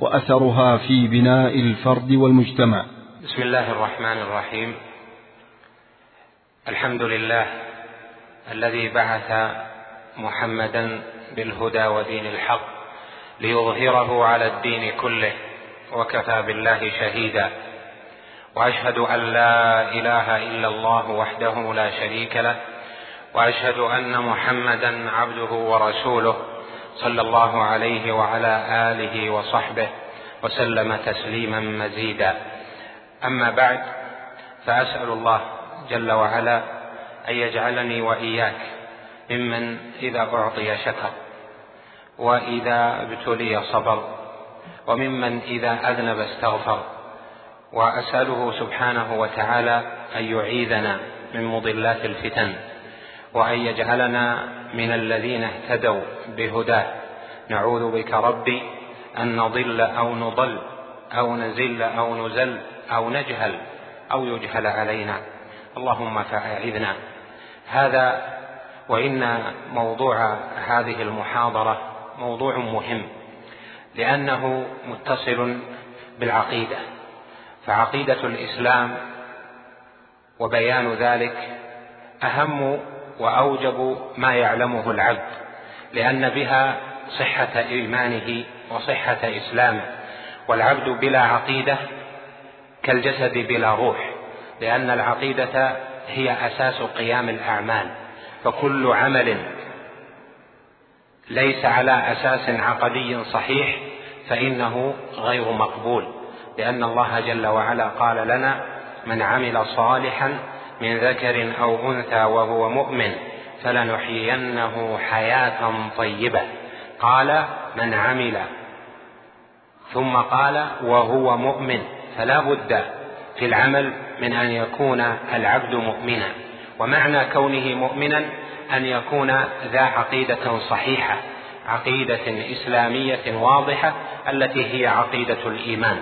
وأثرها في بناء الفرد والمجتمع. بسم الله الرحمن الرحيم. الحمد لله الذي بعث محمدا بالهدى ودين الحق ليظهره على الدين كله وكفى بالله شهيدا. وأشهد أن لا إله إلا الله وحده لا شريك له. وأشهد أن محمدا عبده ورسوله. صلى الله عليه وعلى آله وصحبه وسلم تسليما مزيدا. أما بعد فأسأل الله جل وعلا أن يجعلني وإياك ممن إذا أعطي شكر وإذا ابتلي صبر وممن إذا أذنب استغفر. وأسأله سبحانه وتعالى أن يعيذنا من مضلات الفتن وأن يجعلنا من الذين اهتدوا بهداه. نعوذ بك ربي أن نضل أو نضل أو نزل أو نزل أو نجهل أو يجهل علينا. اللهم فأعذنا. هذا وإن موضوع هذه المحاضرة موضوع مهم لأنه متصل بالعقيدة. فعقيدة الإسلام وبيان ذلك أهم وأوجب ما يعلمه العبد لأن بها صحة إيمانه وصحة إسلامه والعبد بلا عقيدة كالجسد بلا روح لأن العقيدة هي أساس قيام الأعمال فكل عمل ليس على أساس عقدي صحيح فإنه غير مقبول لأن الله جل وعلا قال لنا من عمل صالحا من ذكر أو أنثى وهو مؤمن فلنحيينه حياة طيبة. قال من عمل. ثم قال وهو مؤمن فلا بد في العمل من أن يكون العبد مؤمنا. ومعنى كونه مؤمنا أن يكون ذا عقيدة صحيحة عقيدة إسلامية واضحة التي هي عقيدة الإيمان.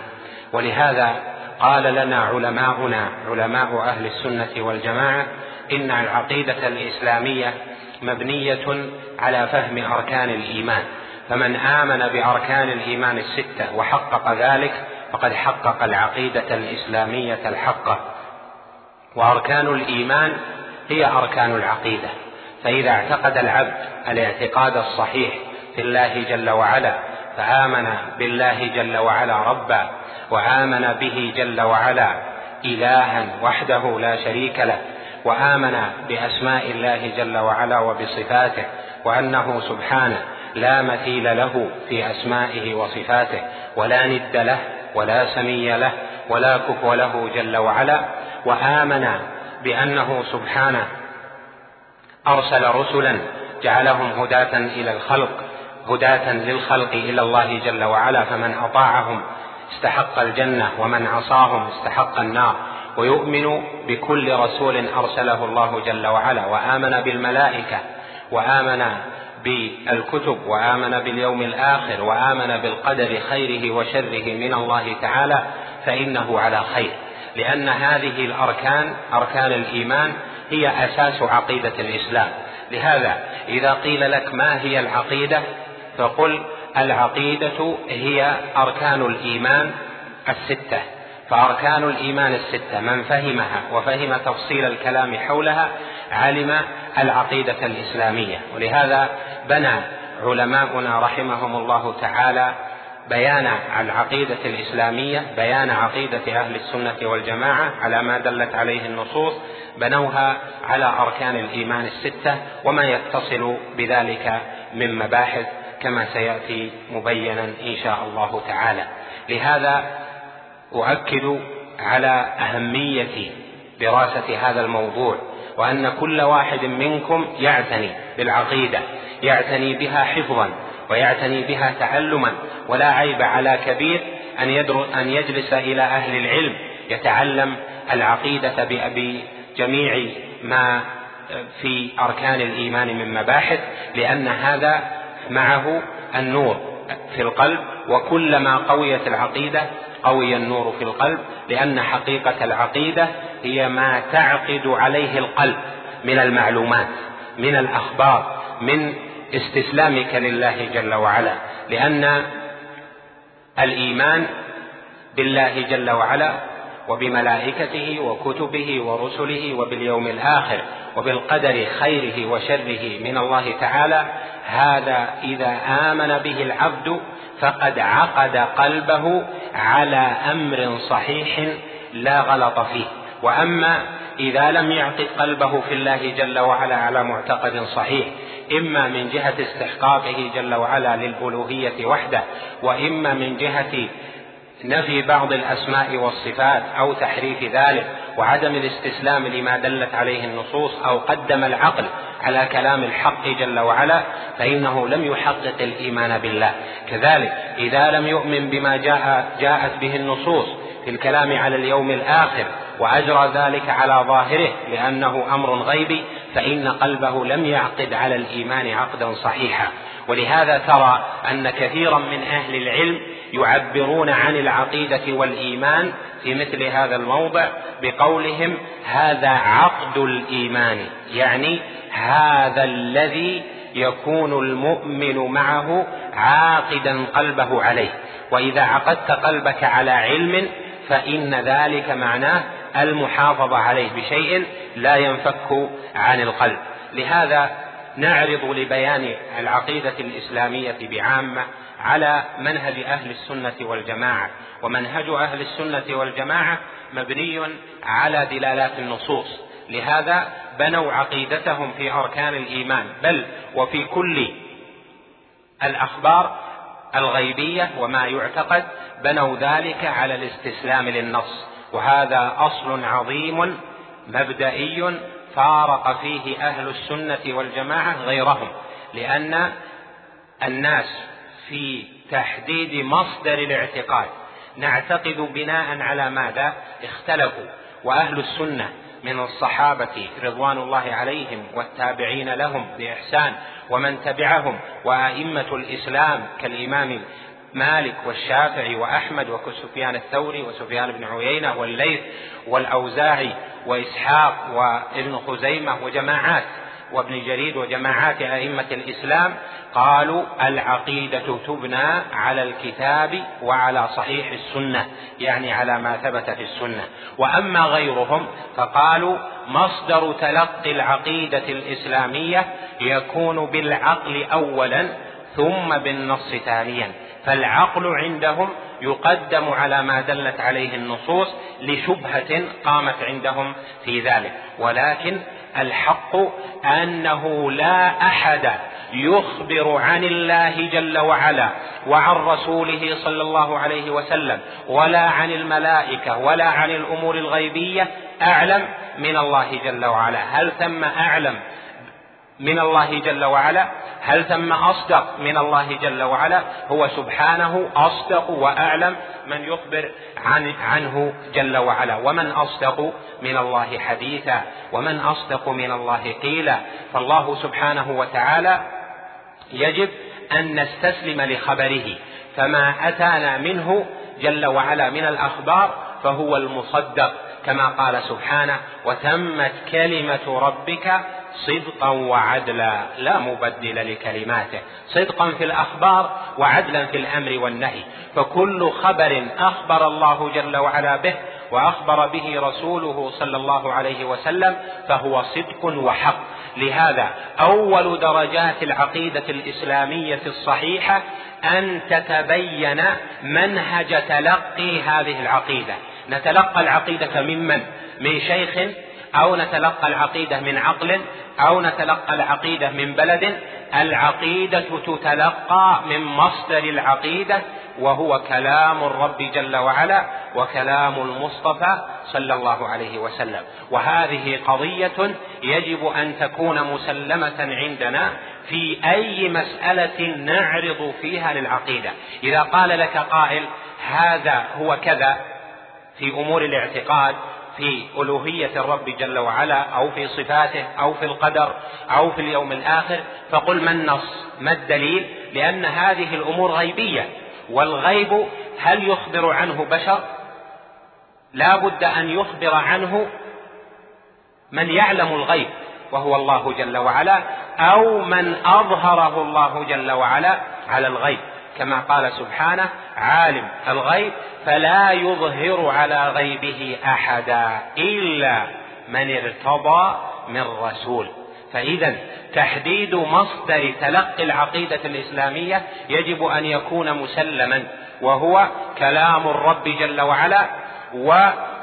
ولهذا قال لنا علماؤنا علماء أهل السنة والجماعة إن العقيدة الإسلامية مبنية على فهم أركان الإيمان. فمن آمن بأركان الإيمان الستة وحقق ذلك فقد حقق العقيدة الإسلامية الحقة. وأركان الإيمان هي أركان العقيدة. فإذا اعتقد العبد الاعتقاد الصحيح في الله جل وعلا فآمن بالله جل وعلا ربا وآمن به جل وعلا إلها وحده لا شريك له وآمن بأسماء الله جل وعلا وبصفاته وأنه سبحانه لا مثيل له في أسمائه وصفاته ولا ند له ولا سمي له ولا كفو له جل وعلا وآمن بأنه سبحانه أرسل رسلا جعلهم هداة إلى الخلق هداة للخلق إلى الله جل وعلا فمن أطاعهم استحق الجنة ومن عصاهم استحق النار ويؤمن بكل رسول أرسله الله جل وعلا وآمن بالملائكة وآمن بالكتب وآمن باليوم الآخر وآمن بالقدر خيره وشره من الله تعالى فإنه على خير. لأن هذه الأركان أركان الإيمان هي أساس عقيدة الإسلام. لهذا إذا قيل لك ما هي العقيدة فقل العقيدة هي أركان الإيمان الستة. فأركان الإيمان الستة من فهمها وفهم تفصيل الكلام حولها علم العقيدة الإسلامية. ولهذا بنى علماؤنا رحمهم الله تعالى بيان العقيدة الإسلامية بيان عقيدة أهل السنة والجماعة على ما دلت عليه النصوص بنوها على أركان الإيمان الستة وما يتصل بذلك من مباحث كما سيأتي مبينا إن شاء الله تعالى. لهذا أؤكد على أهمية دراسة هذا الموضوع وأن كل واحد منكم يعتني بالعقيدة يعتني بها حفظا ويعتني بها تعلما ولا عيب على كبير أن, أن يجلس إلى أهل العلم يتعلم العقيدة بجميع ما في أركان الإيمان من مباحث لأن هذا معه النور. في القلب وكلما قويت العقيدة قوي النور في القلب لأن حقيقة العقيدة هي ما تعقد عليه القلب من المعلومات من الأخبار من استسلامك لله جل وعلا. لأن الإيمان بالله جل وعلا وبملائكته وكتبه ورسله وباليوم الآخر وبالقدر خيره وشره من الله تعالى هذا إذا آمن به العبد فقد عقد قلبه على أمر صحيح لا غلط فيه. وأما إذا لم يعقد قلبه في الله جل وعلا على معتقد صحيح إما من جهة استحقاقه جل وعلا للألوهية وحده وإما من جهة نفي بعض الأسماء والصفات أو تحريف ذلك وعدم الاستسلام لما دلت عليه النصوص أو قدم العقل على كلام الحق جل وعلا فإنه لم يحقق الإيمان بالله. كذلك إذا لم يؤمن بما جاء جاءت به النصوص في الكلام على اليوم الآخر وأجرى ذلك على ظاهره لأنه أمر غيبي فإن قلبه لم يعقد على الإيمان عقدا صحيحا. ولهذا ترى أن كثيرا من أهل العلم يعبرون عن العقيدة والإيمان في مثل هذا الموضع بقولهم هذا عقد الإيمان يعني هذا الذي يكون المؤمن معه عاقدا قلبه عليه. وإذا عقدت قلبك على علم فإن ذلك معناه المحافظة عليه بشيء لا ينفك عن القلب. لهذا نعرض لبيان العقيدة الإسلامية بعامة على منهج أهل السنة والجماعة ومنهج أهل السنة والجماعة مبني على دلالات النصوص. لهذا بنوا عقيدتهم في أركان الإيمان بل وفي كل الأخبار الغيبية وما يعتقد بنوا ذلك على الاستسلام للنص. وهذا أصل عظيم مبدئي فارق فيه أهل السنة والجماعة غيرهم لأن الناس في تحديد مصدر الاعتقاد. نعتقد بناء على ماذا؟ اختلفوا. وأهل السنة من الصحابة رضوان الله عليهم والتابعين لهم بإحسان ومن تبعهم وأئمة الإسلام كالإمام مالك والشافعي وأحمد وسفيان الثوري وسفيان بن عيينة والليث والأوزاعي وإسحاق وابن خزيمة وجماعات. وابن جرير وجماعات أئمة الإسلام قالوا العقيدة تبنى على الكتاب وعلى صحيح السنة يعني على ما ثبت في السنة. وأما غيرهم فقالوا مصدر تلقي العقيدة الإسلامية يكون بالعقل اولا ثم بالنص ثانيا. فالعقل عندهم يقدم على ما دلت عليه النصوص لشبهة قامت عندهم في ذلك. ولكن الحق أنه لا أحد يخبر عن الله جل وعلا وعن رسوله صلى الله عليه وسلم ولا عن الملائكة ولا عن الأمور الغيبية أعلم من الله جل وعلا. هل ثم أعلم من الله جل وعلا. هل ثم أصدق من الله جل وعلا؟ هو سبحانه أصدق وأعلم من يخبر عن عنه جل وعلا. ومن أصدق من الله حديثا. ومن أصدق من الله قيلا. فالله سبحانه وتعالى يجب أن نستسلم لخبره. فما أتانا منه جل وعلا من الأخبار فهو المصدق. كما قال سبحانه وتمت كلمة ربك صدقا وعدلا لا مبدل لكلماته. صدقا في الأخبار وعدلا في الأمر والنهي. فكل خبر أخبر الله جل وعلا به وأخبر به رسوله صلى الله عليه وسلم فهو صدق وحق. لهذا أول درجات العقيدة الإسلامية الصحيحة أن تتبين منهج تلقي هذه العقيدة. نتلقى العقيدة ممن من شيخ أو نتلقى العقيدة من عقل أو نتلقى العقيدة من بلد. العقيدة تتلقى من مصدر العقيدة وهو كلام الرب جل وعلا وكلام المصطفى صلى الله عليه وسلم. وهذه قضية يجب أن تكون مسلمة عندنا في أي مسألة نعرض فيها للعقيدة. إذا قال لك قائل هذا هو كذا في أمور الاعتقاد في ألوهية الرب جل وعلا أو في صفاته أو في القدر أو في اليوم الآخر فقل ما النص ما الدليل؟ لأن هذه الأمور غيبية. والغيب هل يخبر عنه بشر؟ لا بد أن يخبر عنه من يعلم الغيب وهو الله جل وعلا أو من أظهره الله جل وعلا على الغيب. كما قال سبحانه عالم الغيب فلا يظهر على غيبه أحدا إلا من ارتضى من رسول. فإذا تحديد مصدر تلقي العقيدة الإسلامية يجب أن يكون مسلما وهو كلام الرب جل وعلا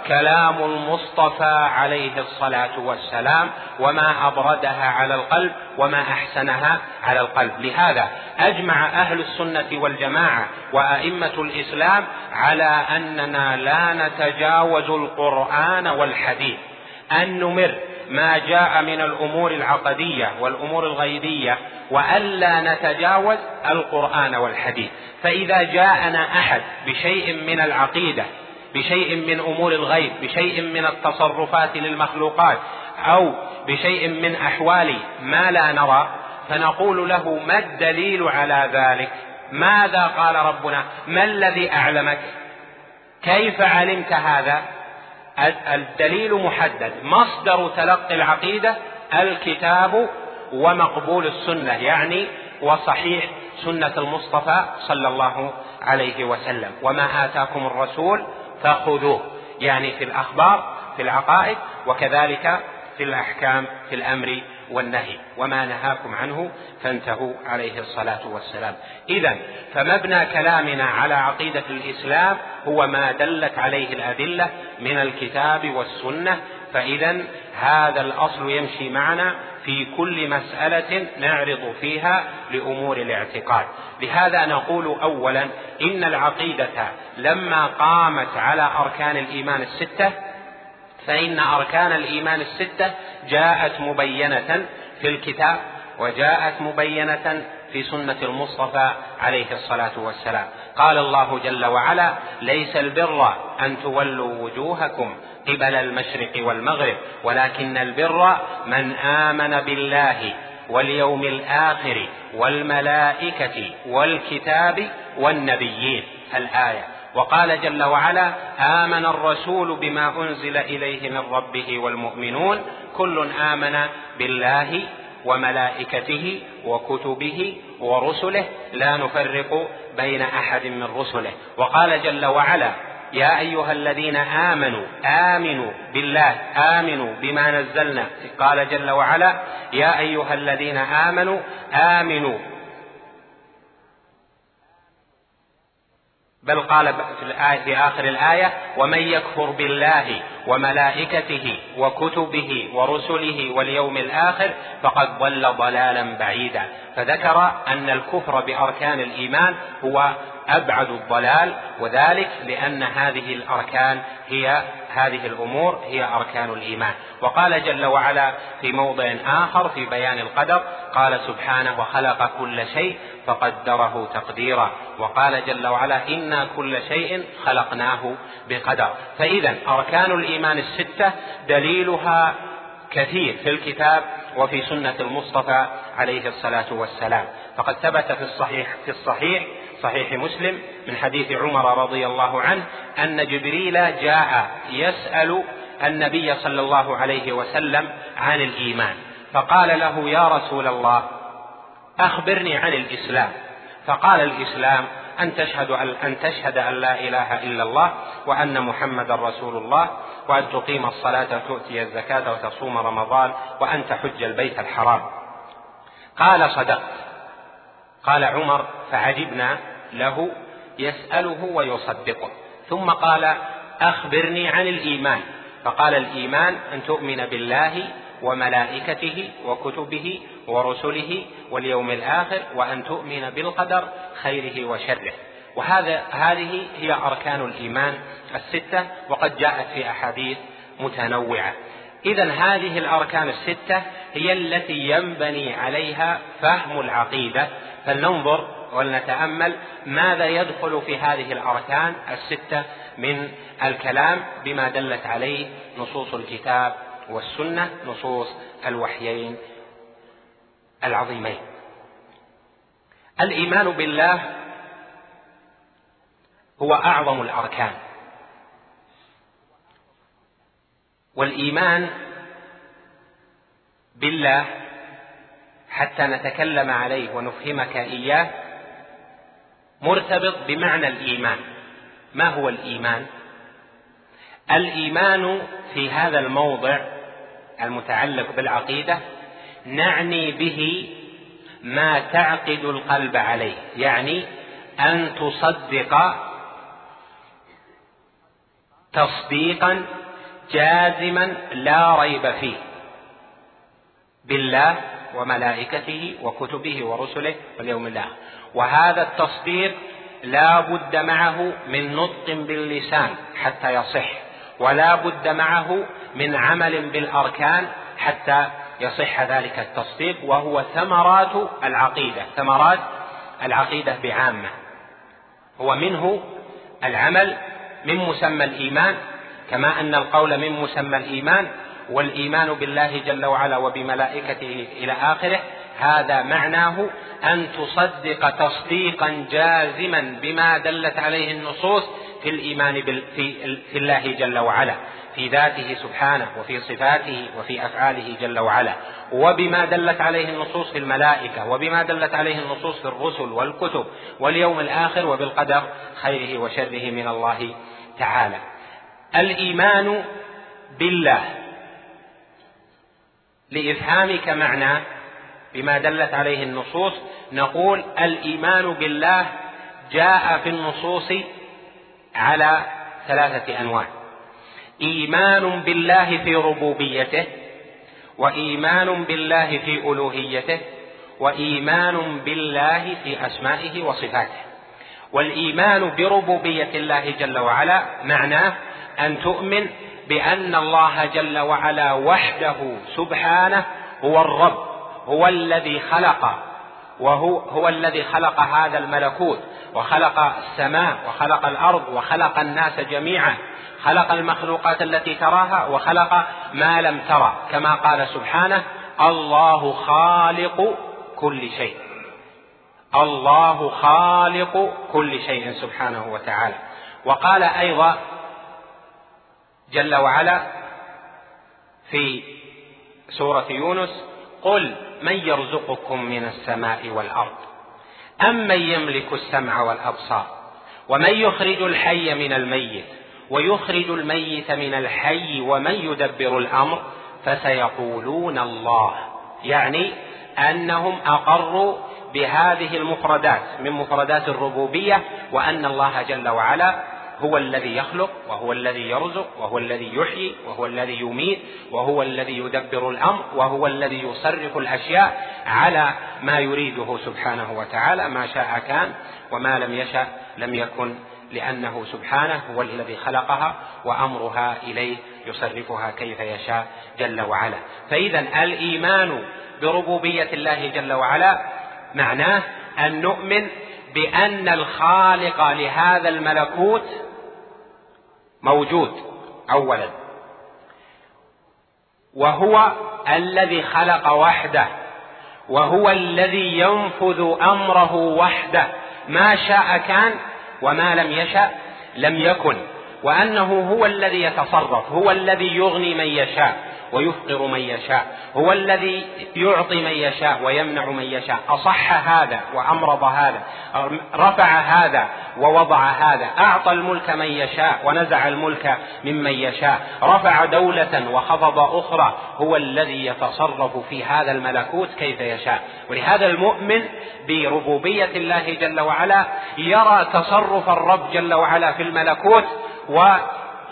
وكلام المصطفى عليه الصلاة والسلام وما أبردها على القلب وما أحسنها على القلب. لهذا أجمع أهل السنة والجماعة وأئمة الإسلام على أننا لا نتجاوز القرآن والحديث أن نمر ما جاء من الأمور العقدية والأمور الغيبية والا نتجاوز القرآن والحديث. فإذا جاءنا أحد بشيء من العقيدة بشيء من أمور الغيب بشيء من التصرفات للمخلوقات أو بشيء من أحوال ما لا نرى فنقول له ما الدليل على ذلك؟ ماذا قال ربنا؟ ما الذي أعلمك؟ كيف علمت هذا؟ الدليل محدد. مصدر تلقي العقيدة الكتاب ومقبول السنة يعني وصحيح سنة المصطفى صلى الله عليه وسلم. وما آتاكم الرسول فخذوه يعني في الأخبار في العقائد وكذلك في الأحكام في الأمر والنهي. وما نهاكم عنه فانتهوا عليه الصلاة والسلام. اذا فمبنى كلامنا على عقيدة الإسلام هو ما دلت عليه الأدلة من الكتاب والسنة. فاذا هذا الأصل يمشي معنا في كل مسألة نعرض فيها لأمور الاعتقاد. لهذا نقول اولا إن العقيدة لما قامت على أركان الإيمان الستة فإن أركان الإيمان الستة جاءت مبينة في الكتاب وجاءت مبينة في سنة المصطفى عليه الصلاة والسلام. قال الله جل وعلا ليس البر أن تولوا وجوهكم قبل المشرق والمغرب ولكن البر من آمن بالله واليوم الآخر والملائكة والكتاب والنبيين. الآية. وقال جل وعلا آمن الرسول بما أنزل إليه من ربه والمؤمنون كل آمن بالله وملائكته وكتبه ورسله لا نفرق بين أحد من رسله. وقال جل وعلا يا أيها الذين آمنوا آمنوا بالله آمنوا بما نزلنا. قال جل وعلا يا أيها الذين آمنوا آمنوا بل قال في الآية في آخر الآية ومن يكفر بالله وملائكته وكتبه ورسله واليوم الآخر فقد ضل ضلالا بعيدا. فذكر أن الكفر بأركان الإيمان هو أبعد الضلال وذلك لأن هذه الأركان هي هذه الأمور هي أركان الإيمان. وقال جل وعلا في موضع آخر في بيان القدر قال سبحانه وخلق كل شيء فقدره تقديرا. وقال جل وعلا إنا كل شيء خلقناه بقدر. فإذا أركان الإيمان الستة دليلها كثير في الكتاب وفي سنة المصطفى عليه الصلاة والسلام. فقد ثبت في الصحيح في الصحيح صحيح مسلم من حديث عمر رضي الله عنه أن جبريل جاء يسأل النبي صلى الله عليه وسلم عن الإيمان فقال له يا رسول الله أخبرني عن الإسلام. فقال الإسلام أن تشهد أن تشهد أن لا إله إلا الله وأن محمدا رسول الله وأن تقيم الصلاة وتؤتي الزكاة وتصوم رمضان وأن تحج البيت الحرام. قال صدقت. قال عمر فعجبنا له يسأله ويصدقه. ثم قال أخبرني عن الإيمان. فقال الإيمان أن تؤمن بالله وملائكته وكتبه ورسله واليوم الآخر وأن تؤمن بالقدر خيره وشره. وهذا هذه هي أركان الإيمان الستة وقد جاءت في أحاديث متنوعة. إذا هذه الأركان الستة هي التي ينبني عليها فهم العقيدة. فلننظر ولنتأمل ماذا يدخل في هذه الأركان الستة من الكلام بما دلت عليه نصوص الكتاب والسنة نصوص الوحيين العظيمين. الإيمان بالله هو أعظم الأركان. والإيمان بالله حتى نتكلم عليه ونفهمك إياه مرتبط بمعنى الإيمان ما هو الإيمان؟ الإيمان في هذا الموضع المتعلق بالعقيدة نعني به ما تعقد القلب عليه يعني أن تصدق تصديقا جازما لا ريب فيه بالله وملائكته وكتبه ورسله واليوم الآخر. وهذا التصديق لا بد معه من نطق باللسان حتى يصح ولا بد معه من عمل بالأركان حتى يصح ذلك التصديق وهو ثمرات العقيدة ثمرات العقيدة بعامة. هو منه العمل من مسمى الإيمان كما أن القول من مسمى الإيمان والإيمان بالله جل وعلا وبملائكته إلى آخره هذا معناه أن تصدق تصديقا جازما بما دلت عليه النصوص في الإيمان في, الله جل وعلا في ذاته سبحانه وفي صفاته وفي أفعاله جل وعلا. وبما دلت عليه النصوص في الملائكة وبما دلت عليه النصوص في الرسل والكتب واليوم الآخر وبالقدر خيره وشره من الله تعالى. الإيمان بالله. لإفهامك معناه بما دلت عليه النصوص. نقول الإيمان بالله جاء في النصوص على ثلاثة أنواع. إيمان بالله في ربوبيته وإيمان بالله في ألوهيته وإيمان بالله في أسمائه وصفاته. والإيمان بربوبية الله جل وعلا معناه أن تؤمن بأن الله جل وعلا وحده سبحانه هو الرب هو الذي خلق وهو هو الذي خلق هذا الملكوت وخلق السماء وخلق الأرض وخلق الناس جميعا خلق المخلوقات التي تراها وخلق ما لم ترى. كما قال سبحانه الله خالق كل شيء. الله خالق كل شيء سبحانه وتعالى. وقال أيضا جل وعلا في سورة يونس قل من يرزقكم من السماء والأرض امن يملك السمع والأبصار ومن يخرج الحي من الميت ويخرج الميت من الحي ومن يدبر الأمر فسيقولون الله يعني أنهم أقروا بهذه المفردات من مفردات الربوبية وأن الله جل وعلا هو الذي يخلق وهو الذي يرزق وهو الذي يحيي وهو الذي يميت وهو الذي يدبر الأمر وهو الذي يصرف الأشياء على ما يريده سبحانه وتعالى ما شاء كان وما لم يشأ لم يكن لأنه سبحانه هو الذي خلقها وأمرها إليه يصرفها كيف يشاء جل وعلا. فإذا الإيمان بربوبية الله جل وعلا معناه أن نؤمن بأن الخالق لهذا الملكوت موجود اولا. وهو الذي خلق وحده وهو الذي ينفذ أمره وحده. ما شاء كان وما لم يشا لم يكن وأنه هو الذي يتصرف هو الذي يغني من يشاء. ويفقر من يشاء هو الذي يعطي من يشاء ويمنع من يشاء. أصح هذا وأمرض هذا رفع هذا ووضع هذا أعطى الملك من يشاء ونزع الملك ممن يشاء. رفع دولة وخفض أخرى هو الذي يتصرف في هذا الملكوت كيف يشاء. ولهذا المؤمن بربوبية الله جل وعلا يرى تصرف الرب جل وعلا في الملكوت و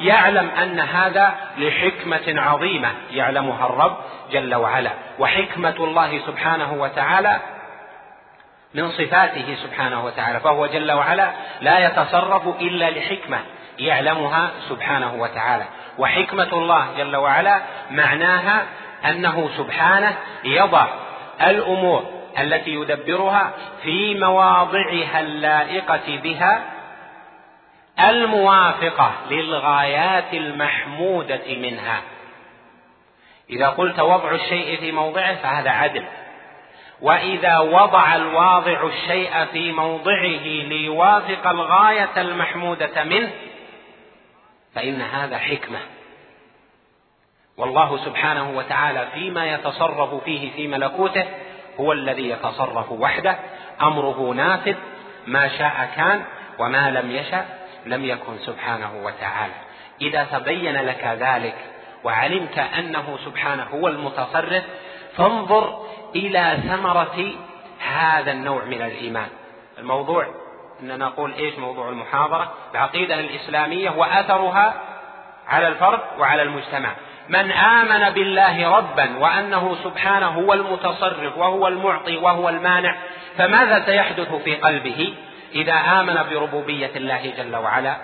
يعلم أن هذا لحكمة عظيمة يعلمها الرب جل وعلا. وحكمة الله سبحانه وتعالى من صفاته سبحانه وتعالى. فهو جل وعلا لا يتصرف إلا لحكمة يعلمها سبحانه وتعالى. وحكمة الله جل وعلا معناها أنه سبحانه يضع الأمور التي يدبرها في مواضعها اللائقة بها الموافقة للغايات المحمودة منها. إذا قلت وضع الشيء في موضعه فهذا عدل. وإذا وضع الواضع الشيء في موضعه ليوافق الغاية المحمودة منه فإن هذا حكمة. والله سبحانه وتعالى فيما يتصرف فيه في ملكوته هو الذي يتصرف وحده أمره نافذ ما شاء كان وما لم يشأ. لم يكن سبحانه وتعالى. إذا تبين لك ذلك وعلمت أنه سبحانه هو المتصرف فانظر إلى ثمرة هذا النوع من الإيمان. الموضوع أننا نقول إيش موضوع المحاضرة؟ العقيدة الإسلامية وأثرها على الفرد وعلى المجتمع. من آمن بالله ربا وأنه سبحانه هو المتصرف وهو المعطي وهو المانع فماذا سيحدث في قلبه؟ إذا آمن بربوبية الله جل وعلا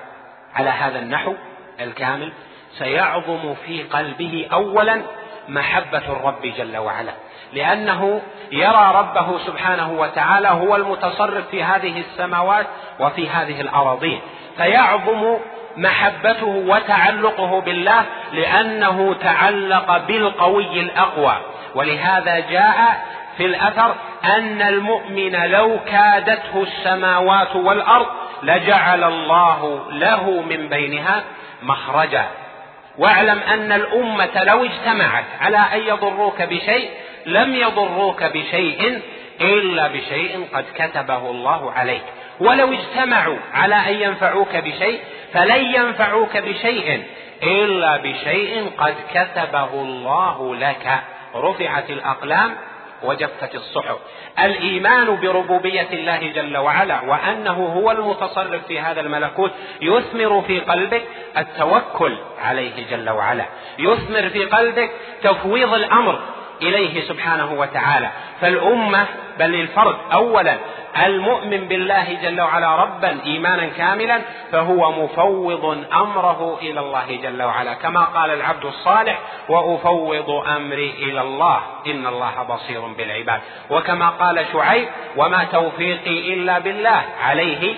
على هذا النحو الكامل سيعظم في قلبه أولا محبة الرب جل وعلا. لأنه يرى ربه سبحانه وتعالى هو المتصرف في هذه السماوات وفي هذه الأراضين فيعظم محبته وتعلقه بالله لأنه تعلق بالقوي الأقوى. ولهذا جاء في الأثر أن المؤمن لو كادته السماوات والأرض لجعل الله له من بينها مخرجا. واعلم أن الأمة لو اجتمعت على أن يضروك بشيء لم يضروك بشيء إلا بشيء قد كتبه الله عليك. ولو اجتمعوا على أن ينفعوك بشيء فلن ينفعوك بشيء إلا بشيء قد كتبه الله لك. رفعت الأقلام وجفت الصحف. الإيمان بربوبية الله جل وعلا وأنه هو المتصرف في هذا الملكوت يثمر في قلبك التوكل عليه جل وعلا. يثمر في قلبك تفويض الأمر. إليه سبحانه وتعالى. فالأمة بل الفرد اولا المؤمن بالله جل وعلا ربا ايمانا كاملا فهو مفوض أمره إلى الله جل وعلا. كما قال العبد الصالح وأفوض أمري إلى الله إن الله بصير بالعباد. وكما قال شعيب وما توفيقي إلا بالله عليه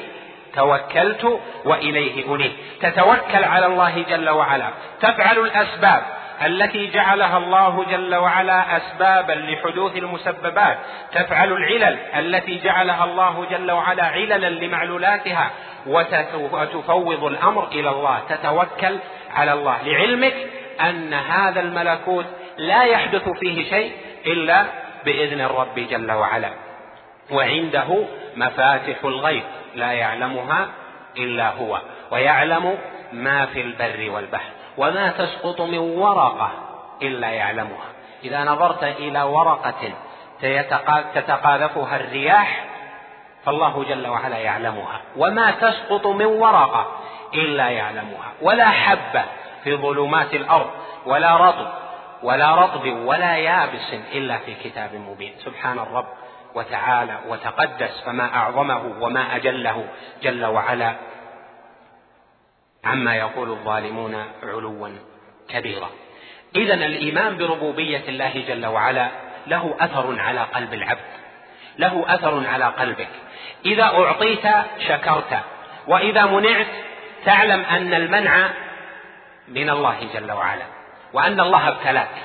توكلت وإليه أنيب. تتوكل على الله جل وعلا. تفعل الأسباب. التي جعلها الله جل وعلا اسبابا لحدوث المسببات. تفعل العلل التي جعلها الله جل وعلا عللا لمعلولاتها وتفوض الأمر إلى الله تتوكل على الله. لعلمك أن هذا الملكوت لا يحدث فيه شيء إلا بإذن الرب جل وعلا. وعنده مفاتح الغيب لا يعلمها إلا هو ويعلم ما في البر والبحر. وما تسقط من ورقة إلا يعلمها. إذا نظرت إلى ورقة تتقاذفها الرياح فالله جل وعلا يعلمها. وما تسقط من ورقة إلا يعلمها. ولا حبة في ظلمات الأرض ولا رطب ولا رطب ولا يابس إلا في كتاب مبين. سبحان الرب وتعالى وتقدس فما أعظمه وما أجله جل وعلا. عما يقول الظالمون علوا كبيرا. اذا الإيمان بربوبية الله جل وعلا له أثر على قلب العبد له أثر على قلبك. إذا أعطيت شكرت وإذا منعت تعلم أن المنع من الله جل وعلا وأن الله ابتلاك.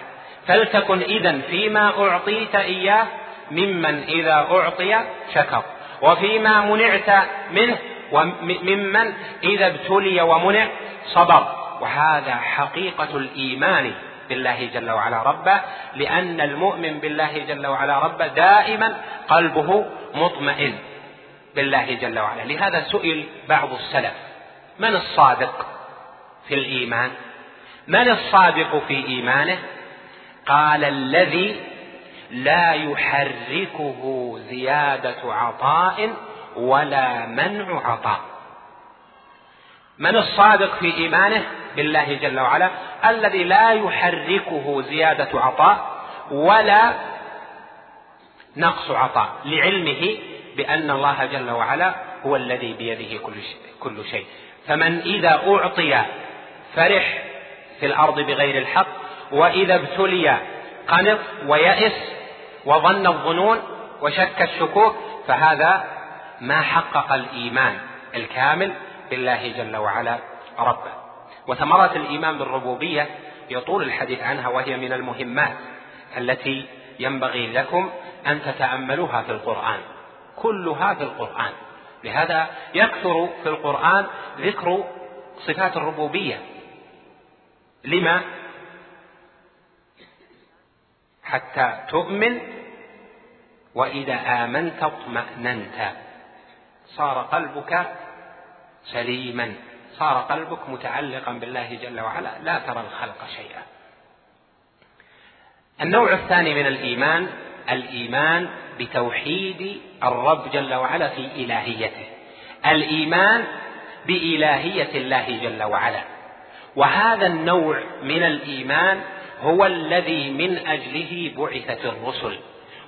فلتكن اذا فيما أعطيت إياه ممن إذا أعطي شكر وفيما منعت منه وممن إذا ابتلي ومنع صبر. وهذا حقيقة الإيمان بالله جل وعلا. ربا لأن المؤمن بالله جل وعلا ربا دائما قلبه مطمئن بالله جل وعلا. لهذا سئل بعض السلف من الصادق في الإيمان؟ من الصادق في إيمانه؟ قال الذي لا يحركه زيادة عطاء ولا منع عطاء. من الصادق في إيمانه بالله جل وعلا الذي لا يحركه زيادة عطاء ولا نقص عطاء لعلمه بأن الله جل وعلا هو الذي بيده كل شيء, كل شيء. فمن إذا أعطي فرح في الأرض بغير الحق وإذا ابتلي قنط ويأس وظن الظنون وشك الشكوك فهذا ما حقق الإيمان الكامل بالله جل وعلا ربه. وثمرة الإيمان بالربوبية يطول الحديث عنها وهي من المهمات التي ينبغي لكم أن تتأملوها في القرآن. كلها في القرآن. لهذا يكثر في القرآن ذكر صفات الربوبية. لما؟ حتى تؤمن وإذا آمنت اطمأننت. صار قلبك سليما صار قلبك متعلقا بالله جل وعلا لا ترى الخلق شيئا. النوع الثاني من الإيمان الإيمان بتوحيد الرب جل وعلا في إلهيته. الإيمان بإلهية الله جل وعلا. وهذا النوع من الإيمان هو الذي من أجله بعثت الرسل.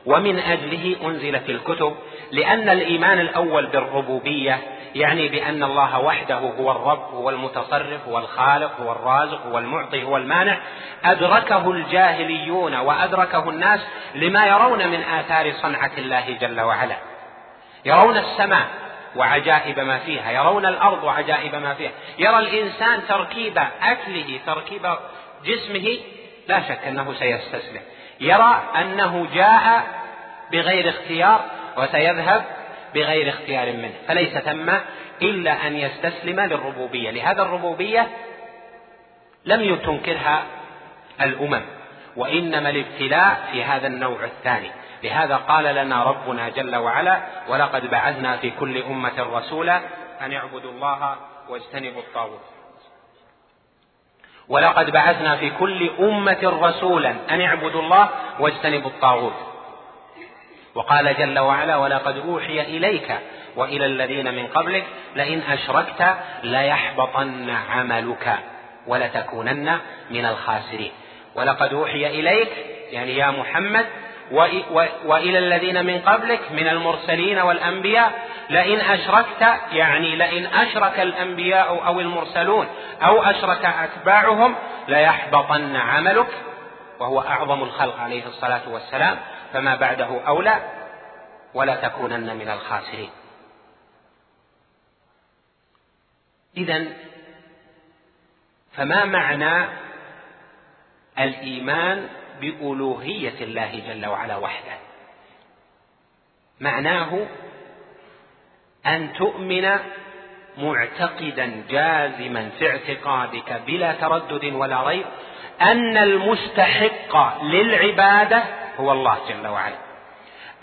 ومن أجله أنزلت الكتب لأن الإيمان الأول بالربوبية يعني بأن الله وحده هو الرب هو المتصرف هو الخالق هو الرازق هو المعطي هو المانع. أدركه الجاهليون وأدركه الناس لما يرون من آثار صنعة الله جل وعلا. يرون السماء وعجائب ما فيها يرون الأرض وعجائب ما فيها. يرى الإنسان تركيب أكله تركيب جسمه لا شك أنه سيستسلم. يرى أنه جاء بغير اختيار وسيذهب بغير اختيار منه فليس ثم إلا أن يستسلم للربوبية لهذا الربوبية لم تنكرها الأمم وإنما الابتلاء في هذا النوع الثاني لهذا قال لنا ربنا جل وعلا ولقد بعثنا في كل أمة رسولا أن اعبدوا الله واجتنبوا الطاغوت ولقد بعثنا في كل أمة رسولا أن اعبدوا الله واجتنبوا الطاغوت. وقال جل وعلا ولقد أوحي إليك وإلى الذين من قبلك لئن أشركت ليحبطن عملك ولتكونن من الخاسرين. ولقد أوحي إليك يعني يا محمد وإلى الذين من قبلك من المرسلين والأنبياء لئن أشركت يعني لئن أشرك الأنبياء أو المرسلون أو أشرك أتباعهم ليحبطن عملك وهو أعظم الخلق عليه الصلاة والسلام فما بعده أولى ولا تكونن من الخاسرين. إذا فما معنى الإيمان بألوهية الله جل وعلا وحده. معناه أن تؤمن معتقدا جازما في اعتقادك بلا تردد ولا ريب أن المستحق للعبادة هو الله جل وعلا.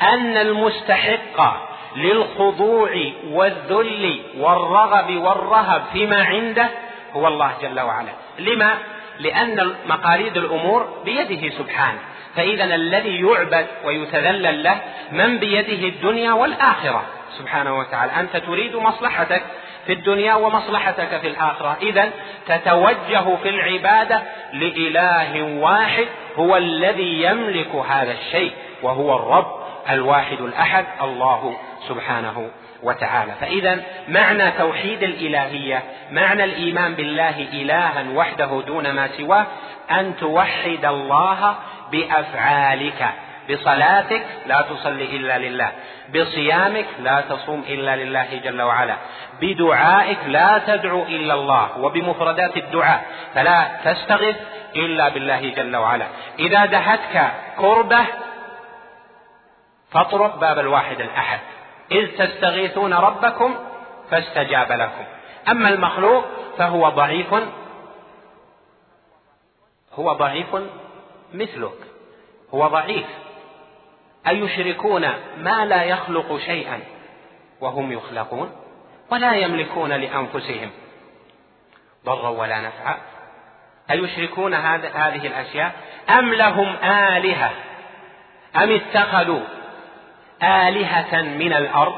أن المستحق للخضوع والذل والرغب والرهب فيما عنده هو الله جل وعلا. لما؟ لأن مقاليد الأمور بيده سبحانه فإذا الذي يعبد ويتذلل له من بيده الدنيا والآخرة. سبحانه وتعالى. أنت تريد مصلحتك في الدنيا ومصلحتك في الآخرة. إذا تتوجه في العبادة لإله واحد هو الذي يملك هذا الشيء وهو الرب الواحد الأحد الله سبحانه وتعالى. فإذا معنى توحيد الإلهية معنى الإيمان بالله إلها وحده دون ما سواه أن توحد الله بأفعالك. بصلاتك لا تصلي إلا لله. بصيامك لا تصوم إلا لله جل وعلا. بدعائك لا تدعو إلا الله. وبمفردات الدعاء فلا تستغث إلا بالله جل وعلا. إذا دهتك كربة فاطرق باب الواحد الأحد. إذ تستغيثون ربكم فاستجاب لكم. أما المخلوق فهو ضعيف هو ضعيف مثلك هو ضعيف. أيشركون ما لا يخلق شيئا وهم يخلقون ولا يملكون لأنفسهم ضرا ولا نفعا؟ أيشركون هذه الأشياء أم لهم آلهة؟ أم اتخذوا آلهة من الأرض.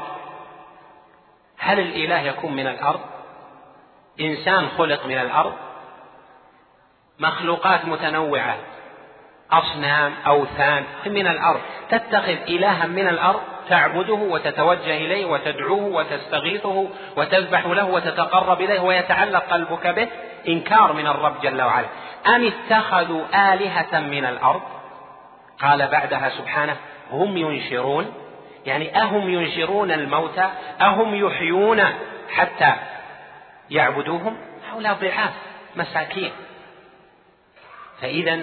هل الإله يكون من الأرض؟ إنسان خلق من الأرض؟ مخلوقات متنوعة أصنام أوثان من الأرض. تتخذ إلها من الأرض تعبده وتتوجه إليه وتدعوه وتستغيثه وتذبح له وتتقرب إليه ويتعلق قلبك به. إنكار من الرب جل وعلا. أم اتخذوا آلهة من الأرض؟ قال بعدها سبحانه هم ينشرون. يعني أهم ينشرون الموتى أهم يحيون حتى يعبدوهم؟ هؤلاء ضعاف مساكين. فإذا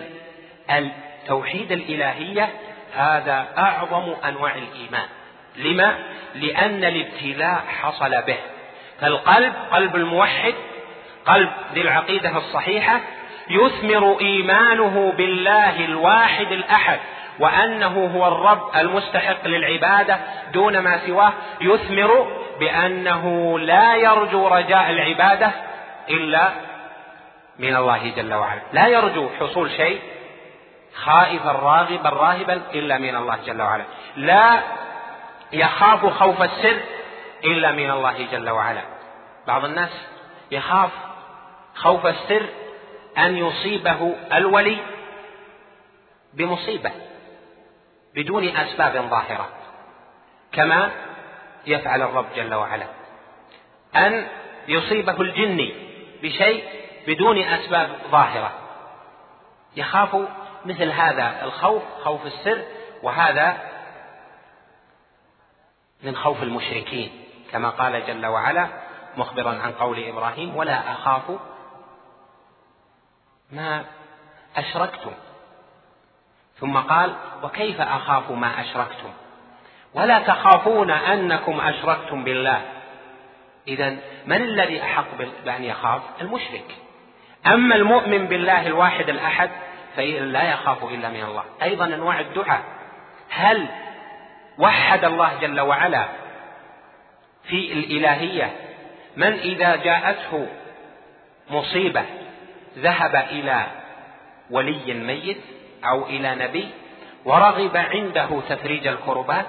التوحيد الإلهية هذا أعظم أنواع الإيمان. لما؟ لأن الابتلاء حصل به. فالقلب قلب الموحد قلب ذي العقيدة الصحيحة يثمر إيمانه بالله الواحد الأحد وأنه هو الرب المستحق للعبادة دون ما سواه يثمر بأنه لا يرجو رجاء العبادة إلا من الله جل وعلا. لا يرجو حصول شيء خائفا راغبا راهبا إلا من الله جل وعلا. لا يخاف خوف السر إلا من الله جل وعلا. بعض الناس يخاف خوف السر أن يصيبه الولي بمصيبة بدون أسباب ظاهرة كما يفعل الرب جل وعلا. أن يصيبه الجني بشيء بدون أسباب ظاهرة. يخاف مثل هذا الخوف خوف السر وهذا من خوف المشركين كما قال جل وعلا مخبرا عن قول إبراهيم ولا أخاف ما أشركتم. ثم قال وكيف أخاف ما أشركتم؟ ولا تخافون أنكم أشركتم بالله. اذا من الذي أحق بأن يخاف؟ المشرك. أما المؤمن بالله الواحد الأحد لا يخاف إلا من الله. أيضا أنواع الدعاء. هل وحد الله جل وعلا في الإلهية؟ من إذا جاءته مصيبة ذهب إلى ولي ميت أو إلى نبي ورغب عنده تفريج الكربات.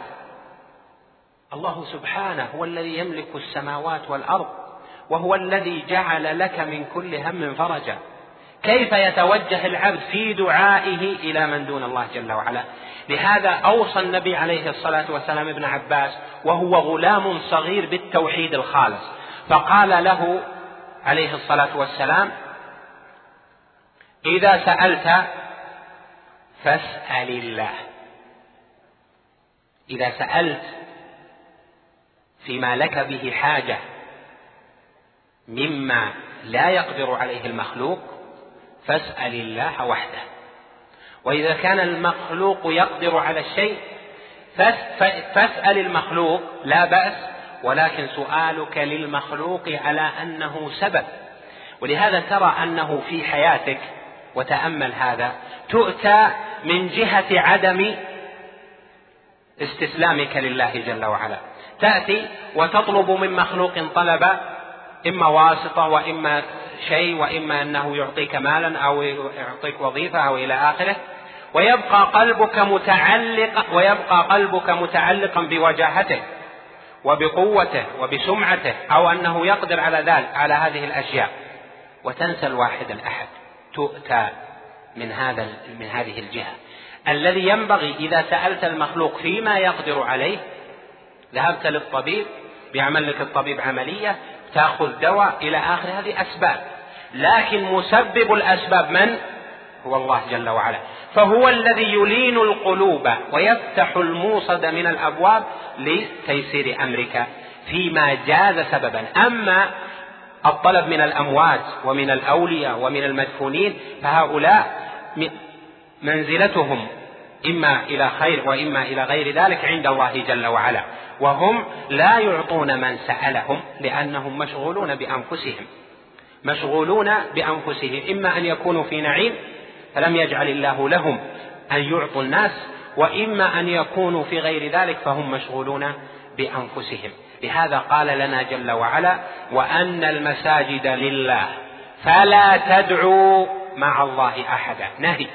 الله سبحانه هو الذي يملك السماوات والأرض وهو الذي جعل لك من كل هم فرجا. كيف يتوجه العبد في دعائه إلى من دون الله جل وعلا؟ لهذا أوصى النبي عليه الصلاة والسلام ابن عباس وهو غلام صغير بالتوحيد الخالص فقال له عليه الصلاة والسلام إذا سألت فاسأل الله. إذا سألت فيما لك به حاجة مما لا يقدر عليه المخلوق فاسأل الله وحده. وإذا كان المخلوق يقدر على الشيء فاسأل المخلوق لا بأس ولكن سؤالك للمخلوق على أنه سبب. ولهذا ترى أنه في حياتك وتأمل هذا تؤتى من جهة عدم استسلامك لله جل وعلا. تأتي وتطلب من مخلوق طلب إما واسطة وإما شيء وإما أنه يعطيك مالا أو يعطيك وظيفة أو إلى آخره. ويبقى قلبك متعلقا ويبقى قلبك متعلقا بوجاهته وبقوته وبسمعته أو أنه يقدر على ذلك على هذه الأشياء. وتنسى الواحد الأحد. تؤتى من هذا من هذه الجهة. الذي ينبغي إذا سألت المخلوق فيما يقدر عليه ذهبت للطبيب بيعمل لك الطبيب عملية تأخذ دواء إلى آخر هذه أسباب. لكن مسبب الأسباب من؟ هو الله جل وعلا. فهو الذي يلين القلوب ويفتح الموصد من الأبواب لتيسير أمرك فيما جاز سببا. أما الطلب من الأموات ومن الأولياء ومن المدفونين فهؤلاء منزلتهم إما إلى خير وإما إلى غير ذلك عند الله جل وعلا. وهم لا يعطون من سألهم لأنهم مشغولون بأنفسهم. مشغولون بأنفسهم. إما أن يكونوا في نعيم فلم يجعل الله لهم أن يعطوا الناس وإما أن يكونوا في غير ذلك فهم مشغولون بأنفسهم. لهذا قال لنا جل وعلا وأن المساجد لله فلا تدعوا مع الله أحدا. نهي.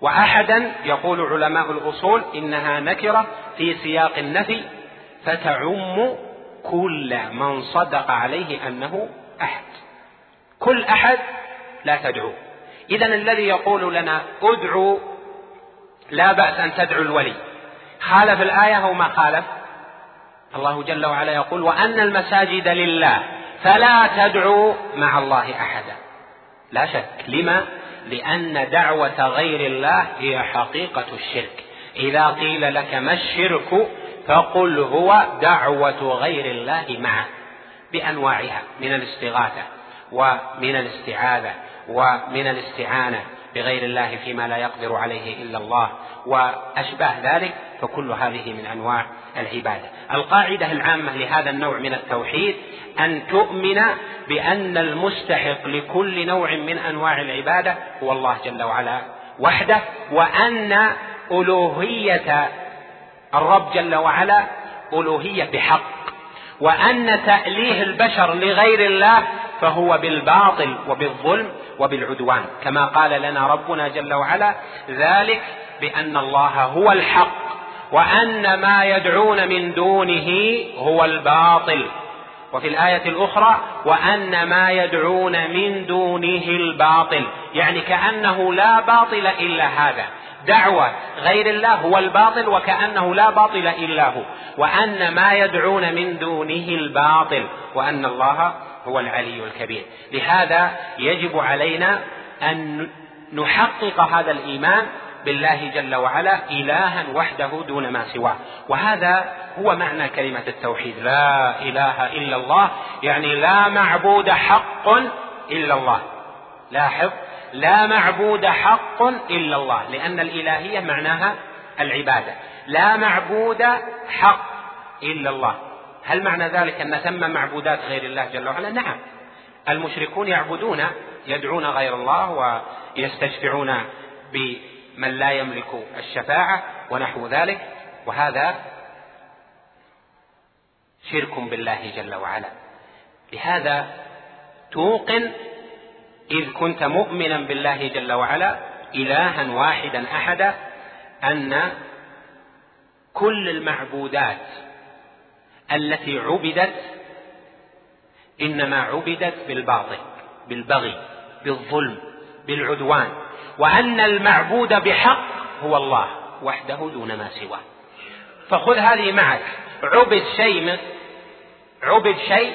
وأحدا يقول علماء الأصول إنها نكرة في سياق النفي فتعم كل من صدق عليه أنه أحد. كل أحد لا تدعو. إذا الذي يقول لنا ادعوا لا بأس أن تدعو الولي. خالف الآية أو ما خالف؟ الله جل وعلا يقول وأن المساجد لله فلا تدعوا مع الله أحدا. لا شك. لما؟ لأن دعوة غير الله هي حقيقة الشرك. إذا قيل لك ما الشرك فقل هو دعوة غير الله معه بأنواعها من الاستغاثة ومن الاستعاذة ومن الاستعانة بغير الله فيما لا يقدر عليه إلا الله وأشباه ذلك فكل هذه من أنواع العبادة. القاعدة العامة لهذا النوع من التوحيد أن تؤمن بأن المستحق لكل نوع من أنواع العبادة هو الله جل وعلا وحده وأن ألوهية الرب جل وعلا ألوهية بحق. وأن تأليه البشر لغير الله فهو بالباطل وبالظلم وبالعدوان. كما قال لنا ربنا جل وعلا ذلك بأن الله هو الحق وأن ما يدعون من دونه هو الباطل. وفي الآية الأخرى وأن ما يدعون من دونه الباطل. يعني كأنه لا باطل إلا هذا. دعوة غير الله هو الباطل وكأنه لا باطل إلا هو. وأن ما يدعون من دونه الباطل وأن الله هو العلي الكبير. لهذا يجب علينا أن نحقق هذا الإيمان بالله جل وعلا إلها وحده دون ما سواه. وهذا هو معنى كلمة التوحيد. لا إله إلا الله يعني لا معبود حق إلا الله. لاحظ لا معبود حق إلا الله لأن الإلهية معناها العبادة. لا معبود حق إلا الله. هل معنى ذلك أن ثم معبودات غير الله جل وعلا؟ نعم. المشركون يعبدون يدعون غير الله ويستشفعون بمن لا يملك الشفاعة ونحو ذلك وهذا شرك بالله جل وعلا. لهذا توقن إذ كنت مؤمنا بالله جل وعلا إلها واحدا أحدا أن كل المعبودات التي عبدت إنما عبدت بالباطل بالبغي بالظلم بالعدوان وأن المعبود بحق هو الله وحده دون ما سواه. فخذ هذه معك. عبد شيء عبد شيء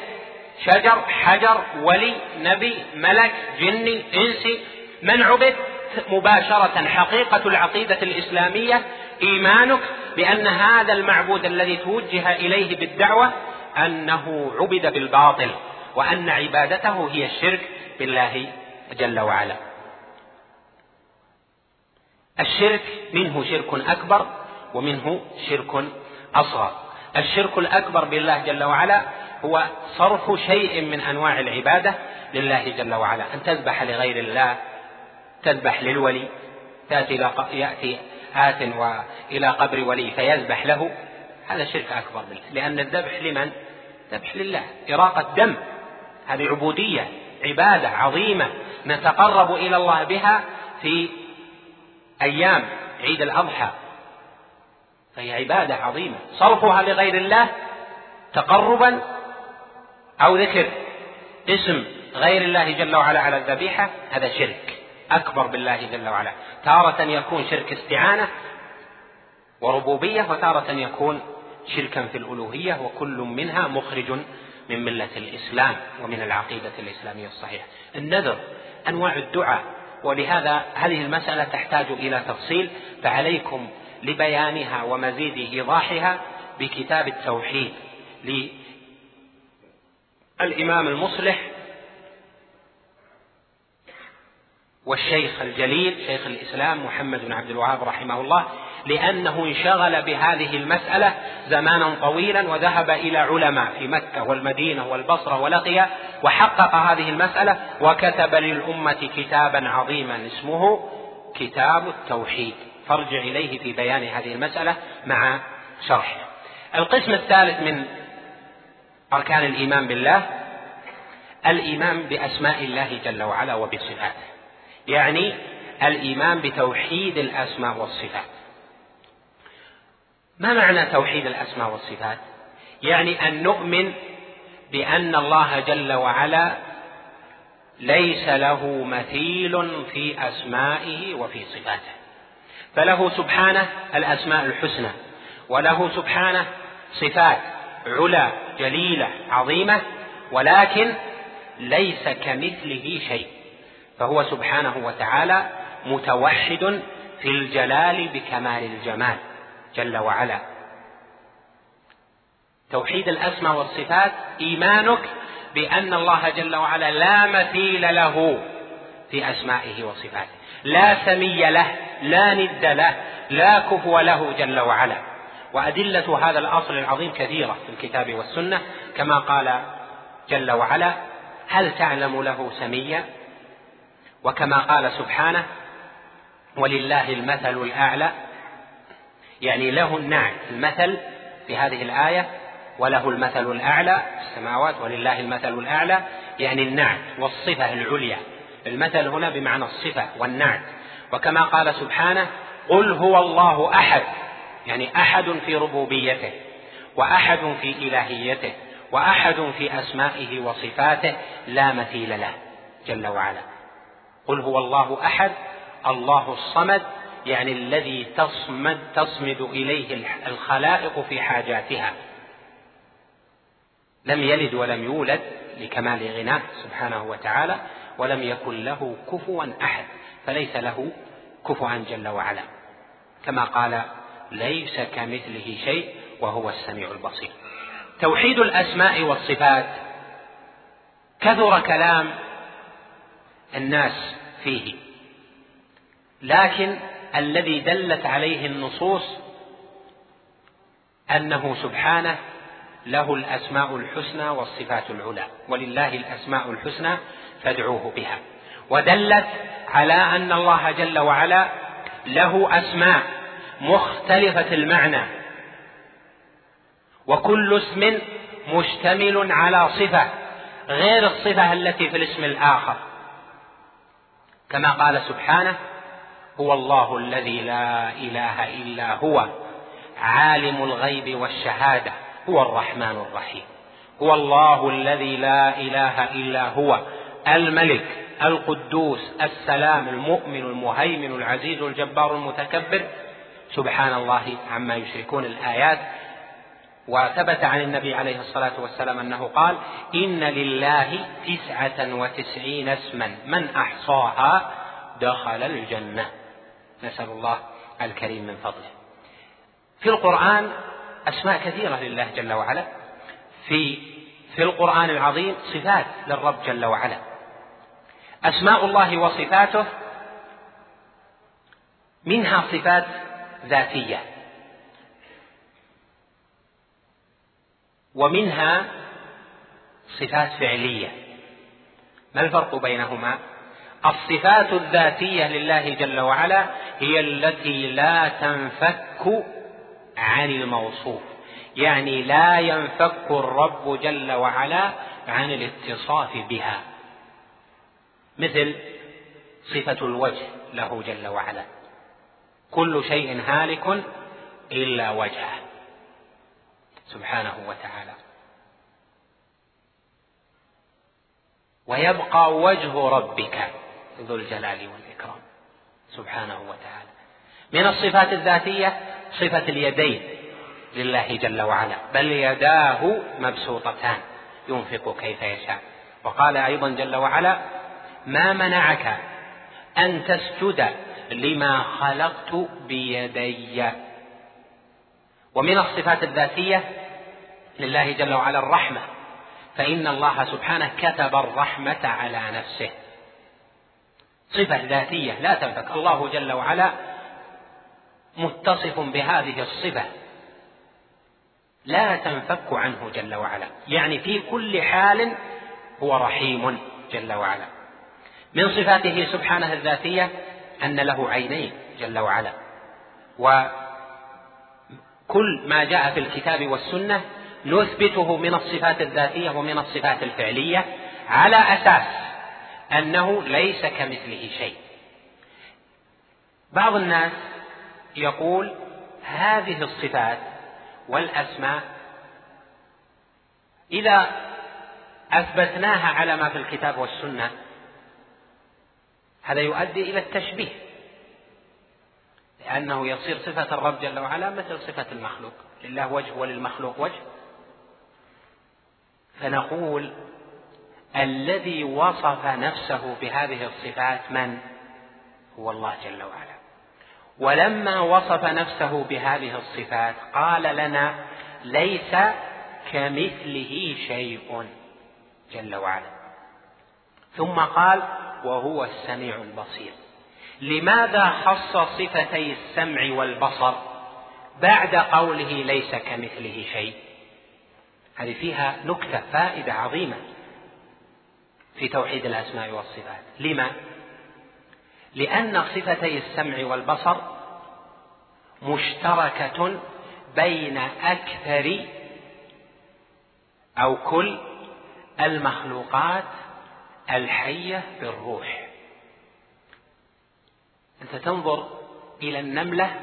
شجر حجر ولي نبي ملك جني إنسي من عبد مباشرة حقيقة العقيدة الإسلامية إيمانك بأن هذا المعبود الذي توجه إليه بالدعوة أنه عبد بالباطل وأن عبادته هي الشرك بالله جل وعلا. الشرك منه شرك أكبر ومنه شرك أصغر. الشرك الأكبر بالله جل وعلا هو صرف شيء من أنواع العبادة لله جل وعلا. أن تذبح لغير الله تذبح للولي تأتي يأتي آت وإلى قبر ولي فيذبح له. هذا شرك أكبر بالله. لأن الذبح لمن؟ ذبح لله. إراقة دم. هذه عبودية عبادة عظيمة. نتقرب إلى الله بها في أيام عيد الأضحى. فهي عبادة عظيمة. صرفها لغير الله تقربا أو ذكر اسم غير الله جل وعلا على الذبيحة هذا شرك. أكبر بالله جل وعلا. تارة يكون شرك استعانة وربوبية وتارة يكون شركا في الألوهية وكل منها مخرج من ملة الإسلام ومن العقيدة الإسلامية الصحيحة. النذر أنواع الدعاء. ولهذا هذه المسألة تحتاج إلى تفصيل. فعليكم لبيانها ومزيد إيضاحها بكتاب التوحيد للإمام المصلح والشيخ الجليل شيخ الإسلام محمد بن عبد الوهاب رحمه الله لأنه انشغل بهذه المسألة زمانا طويلا وذهب إلى علماء في مكة والمدينة والبصرة ولقي وحقق هذه المسألة وكتب للأمة كتابا عظيما اسمه كتاب التوحيد. فارجع إليه في بيان هذه المسألة مع شرحه. القسم الثالث من أركان الإيمان بالله الإيمان بأسماء الله جل وعلا وبصفاته. يعني الإيمان بتوحيد الأسماء والصفات. ما معنى توحيد الأسماء والصفات؟ يعني أن نؤمن بأن الله جل وعلا ليس له مثيل في أسمائه وفي صفاته. فله سبحانه الأسماء الحسنى وله سبحانه صفات. علا جليلة عظيمة ولكن ليس كمثله شيء. فهو سبحانه وتعالى متوحد في الجلال بكمال الجمال جل وعلا. توحيد الأسماء والصفات إيمانك بأن الله جل وعلا لا مثيل له في أسمائه وصفاته. لا سمي له لا ند له لا كفو له جل وعلا. وأدلة هذا الأصل العظيم كثيرة في الكتاب والسنة كما قال جل وعلا هل تعلم له سميا؟ وكما قال سبحانه ولله المثل الأعلى. يعني له النعت المثل في هذه الآية وله المثل الأعلى في السماوات ولله المثل الأعلى. يعني النعت والصفة العليا. المثل هنا بمعنى الصفة والنعت وكما قال سبحانه قل هو الله أحد. يعني أحد في ربوبيته وأحد في إلهيته وأحد في أسمائه وصفاته لا مثيل له جل وعلا. قل هو الله أحد الله الصمد يعني الذي تصمد تصمد إليه الخلائق في حاجاتها. لم يلد ولم يولد لكمال غناه سبحانه وتعالى ولم يكن له كفوا أحد فليس له كفوا جل وعلا. كما قال ليس كمثله شيء وهو السميع البصير. توحيد الأسماء والصفات كثر كلام الناس فيه لكن الذي دلت عليه النصوص أنه سبحانه له الأسماء الحسنى والصفات العلى ولله الأسماء الحسنى فادعوه بها. ودلت على أن الله جل وعلا له أسماء مختلفة المعنى. وكل اسم مشتمل على صفة غير الصفة التي في الاسم الآخر. كما قال سبحانه هو الله الذي لا إله إلا هو عالم الغيب والشهادة هو الرحمن الرحيم. هو الله الذي لا إله إلا هو الملك القدوس السلام المؤمن المهيمن العزيز الجبار المتكبر سبحان الله عما يشركون الآيات. وثبت عن النبي عليه الصلاة والسلام أنه قال إن لله تسعة وتسعين اسما من أحصاها دخل الجنة. نسأل الله الكريم من فضله. في القرآن أسماء كثيرة لله جل وعلا. في في القرآن العظيم صفات للرب جل وعلا. أسماء الله وصفاته منها صفات ذاتية. ومنها صفات فعلية. ما الفرق بينهما؟ الصفات الذاتية لله جل وعلا هي التي لا تنفك عن الموصوف. يعني لا ينفك الرب جل وعلا عن الاتصاف بها. مثل صفة الوجه له جل وعلا. كل شيء هالك إلا وجهه. سبحانه وتعالى. ويبقى وجه ربك ذو الجلال والإكرام. سبحانه وتعالى. من الصفات الذاتية صفة اليدين لله جل وعلا. بل يداه مبسوطتان. ينفق كيف يشاء. وقال أيضا جل وعلا ما منعك أن تسجد لما خلقت بيدي. ومن الصفات الذاتية لله جل وعلا الرحمة. فإن الله سبحانه كتب الرحمة على نفسه. صفة ذاتية لا تنفك. الله جل وعلا متصف بهذه الصفة. لا تنفك عنه جل وعلا. يعني في كل حال هو رحيم جل وعلا. من صفاته سبحانه الذاتية أن له عينين جل وعلا. وكل ما جاء في الكتاب والسنة نثبته من الصفات الذاتية ومن الصفات الفعلية على أساس أنه ليس كمثله شيء. بعض الناس يقول هذه الصفات والأسماء إذا أثبتناها على ما في الكتاب والسنة هذا يؤدي إلى التشبيه لأنه يصير صفة الرب جل وعلا مثل صفة المخلوق لله وجه وللمخلوق وجه. فنقول الذي وصف نفسه بهذه الصفات من؟ هو الله جل وعلا. ولما وصف نفسه بهذه الصفات قال لنا ليس كمثله شيء جل وعلا. ثم قال وهو السميع البصير. لماذا خص صفتي السمع والبصر؟ بعد قوله ليس كمثله شيء. هذه فيها نكتة فائدة عظيمة في توحيد الأسماء والصفات. لما؟ لأن صفتي السمع والبصر مشتركة بين أكثر أو كل المخلوقات الحية بالروح. أنت تنظر إلى النملة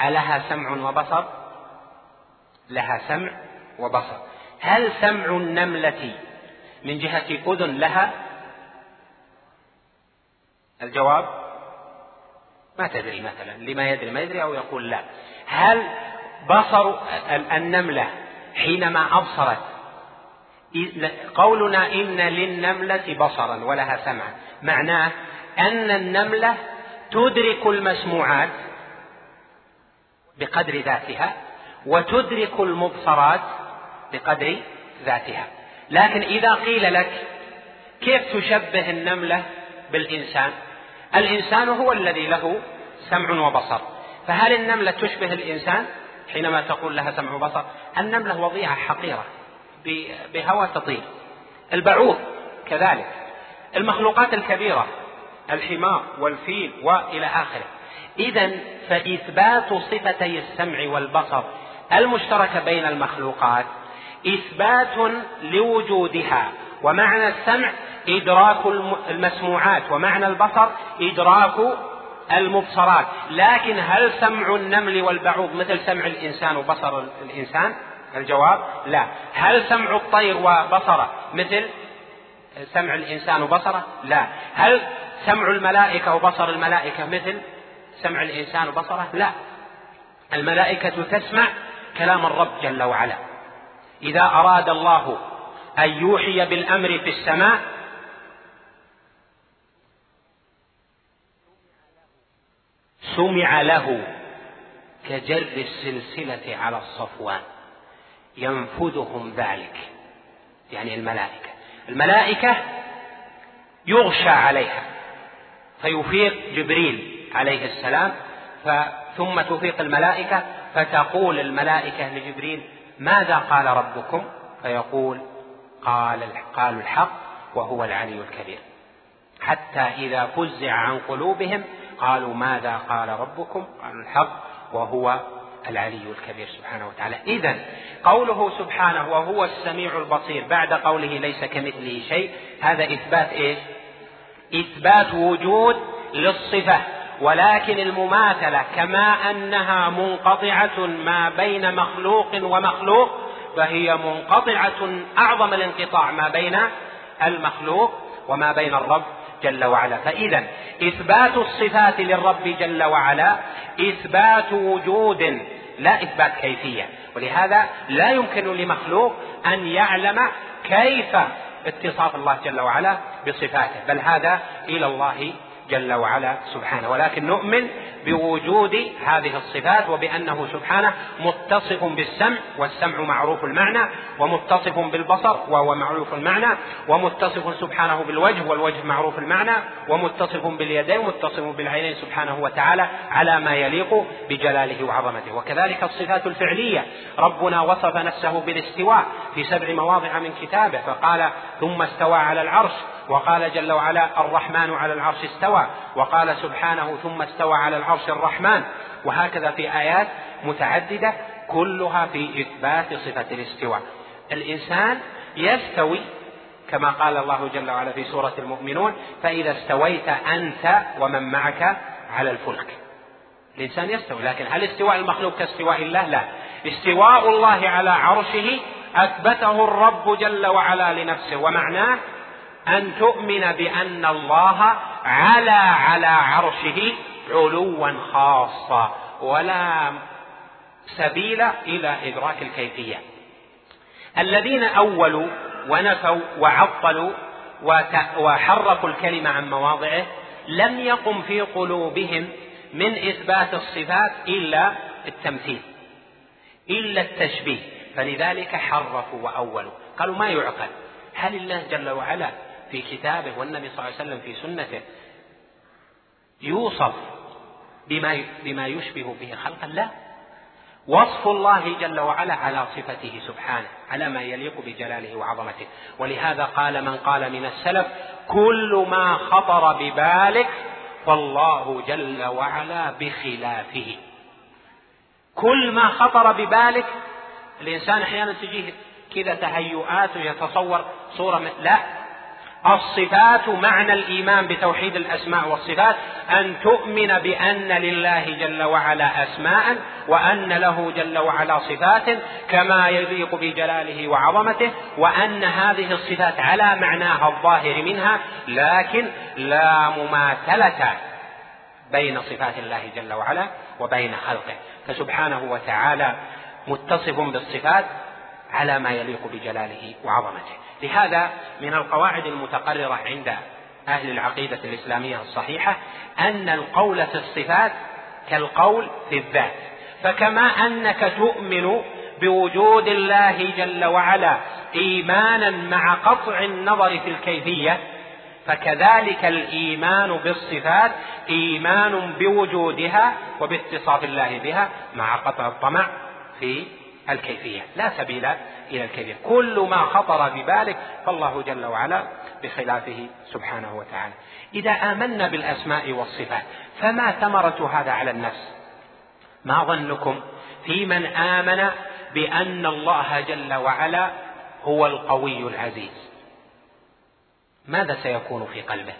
ألها سمع وبصر؟ لها سمع وبصر. هل سمع النملة من جهة أذن لها؟ الجواب ما تدري مثلا لما يدري ما يدري أو يقول لا. هل بصر النملة حينما أبصرت قولنا إن للنملة بصرا ولها سمعا. معناه أن النملة تدرك المسموعات بقدر ذاتها وتدرك المبصرات بقدر ذاتها. لكن إذا قيل لك كيف تشبه النملة بالإنسان؟ الإنسان هو الذي له سمع وبصر. فهل النملة تشبه الإنسان؟ حينما تقول لها سمع وبصر النملة وضيعه حقيرة. بهوى تطير. البعوض كذلك. المخلوقات الكبيرة الحمار والفيل وإلى آخره. اذا فإثبات صفتي السمع والبصر المشتركة بين المخلوقات إثبات لوجودها ومعنى السمع إدراك المسموعات ومعنى البصر إدراك المبصرات. لكن هل سمع النمل والبعوض مثل سمع الإنسان وبصر الإنسان؟ الجواب؟ لا. هل سمع الطير وبصره مثل سمع الإنسان وبصره؟ لا. هل سمع الملائكة وبصر الملائكة مثل سمع الإنسان وبصره؟ لا. الملائكة تسمع كلام الرب جل وعلا. إذا أراد الله أن يوحي بالأمر في السماء سمع له كجر السلسلة على الصفوان. ينفذهم ذلك. يعني الملائكة. الملائكة يغشى عليها فيفيق جبريل عليه السلام ثم تفيق الملائكة فتقول الملائكة لجبريل ماذا قال ربكم؟ فيقول قال قالوا الحق وهو العلي الكبير. حتى إذا فزع عن قلوبهم قالوا ماذا قال ربكم؟ قالوا الحق وهو العلي الكبير سبحانه وتعالى. إذا قوله سبحانه وهو السميع البصير بعد قوله ليس كمثله شيء هذا إثبات إيش؟ إثبات وجود للصفة. ولكن المماثلة كما أنها منقطعة ما بين مخلوق ومخلوق فهي منقطعة أعظم الانقطاع ما بين المخلوق وما بين الرب جل وعلا. فإذا إثبات الصفات للرب جل وعلا إثبات وجود لا إثبات كيفية. ولهذا لا يمكن لمخلوق أن يعلم كيف اتصاف الله جل وعلا بصفاته. بل هذا إلى الله جل وعلا سبحانه. ولكن نؤمن بوجود هذه الصفات وبأنه سبحانه متصف بالسمع والسمع معروف المعنى ومتصف بالبصر وهو معروف المعنى ومتصف سبحانه بالوجه والوجه معروف المعنى ومتصف باليدين ومتصف بالعينين سبحانه وتعالى على ما يليق بجلاله وعظمته. وكذلك الصفات الفعلية. ربنا وصف نفسه بالاستواء في سبع مواضع من كتابه فقال ثم استوى على العرش. وقال جل وعلا الرحمن على العرش استوى. وقال سبحانه ثم استوى على العرش الرحمن. وهكذا في آيات متعددة كلها في إثبات صفة الاستواء. الإنسان يستوي كما قال الله جل وعلا في سورة المؤمنون فإذا استويت أنت ومن معك على الفلك. الإنسان يستوي لكن هل استواء المخلوق كاستواء الله؟ لا. استواء الله على عرشه أثبته الرب جل وعلا لنفسه. ومعناه أن تؤمن بأن الله على على عرشه علوا خاصا ولا سبيل إلى إدراك الكيفية. الذين أولوا ونفوا وعطلوا وحرفوا الكلمة عن مواضعه لم يقم في قلوبهم من إثبات الصفات إلا التمثيل إلا التشبيه. فلذلك حرفوا وأولوا. قالوا ما يعقل؟ هل الله جل وعلا في كتابه والنبي صلى الله عليه وسلم في سنته يوصف بما بما يشبه به خلقا لا. وصف الله جل وعلا على صفته سبحانه على ما يليق بجلاله وعظمته. ولهذا قال من قال من السلف كل ما خطر ببالك فالله جل وعلا بخلافه. كل ما خطر ببالك الإنسان أحيانا تجيه كذا تهيؤات ويتصور صورة لا. الصفات معنى الإيمان بتوحيد الأسماء والصفات أن تؤمن بأن لله جل وعلا أسماء وأن له جل وعلا صفات كما يليق بجلاله وعظمته وأن هذه الصفات على معناها الظاهر منها لكن لا مماثلة بين صفات الله جل وعلا وبين خلقه. فسبحانه وتعالى متصف بالصفات على ما يليق بجلاله وعظمته. لهذا من القواعد المتقررة عند أهل العقيدة الإسلامية الصحيحة أن القول في الصفات كالقول في الذات فكما أنك تؤمن بوجود الله جل وعلا إيمانا مع قطع النظر في الكيفية فكذلك الإيمان بالصفات إيمان بوجودها وباتصاف الله بها مع قطع الطمع في الكيفية لا سبيل إلى الكيفية. كل ما خطر ببالك فالله جل وعلا بخلافه سبحانه وتعالى. إذا آمنا بالأسماء والصفات فما ثمرة هذا على النفس؟ ما ظنكم؟ في من آمن بأن الله جل وعلا هو القوي العزيز. ماذا سيكون في قلبه؟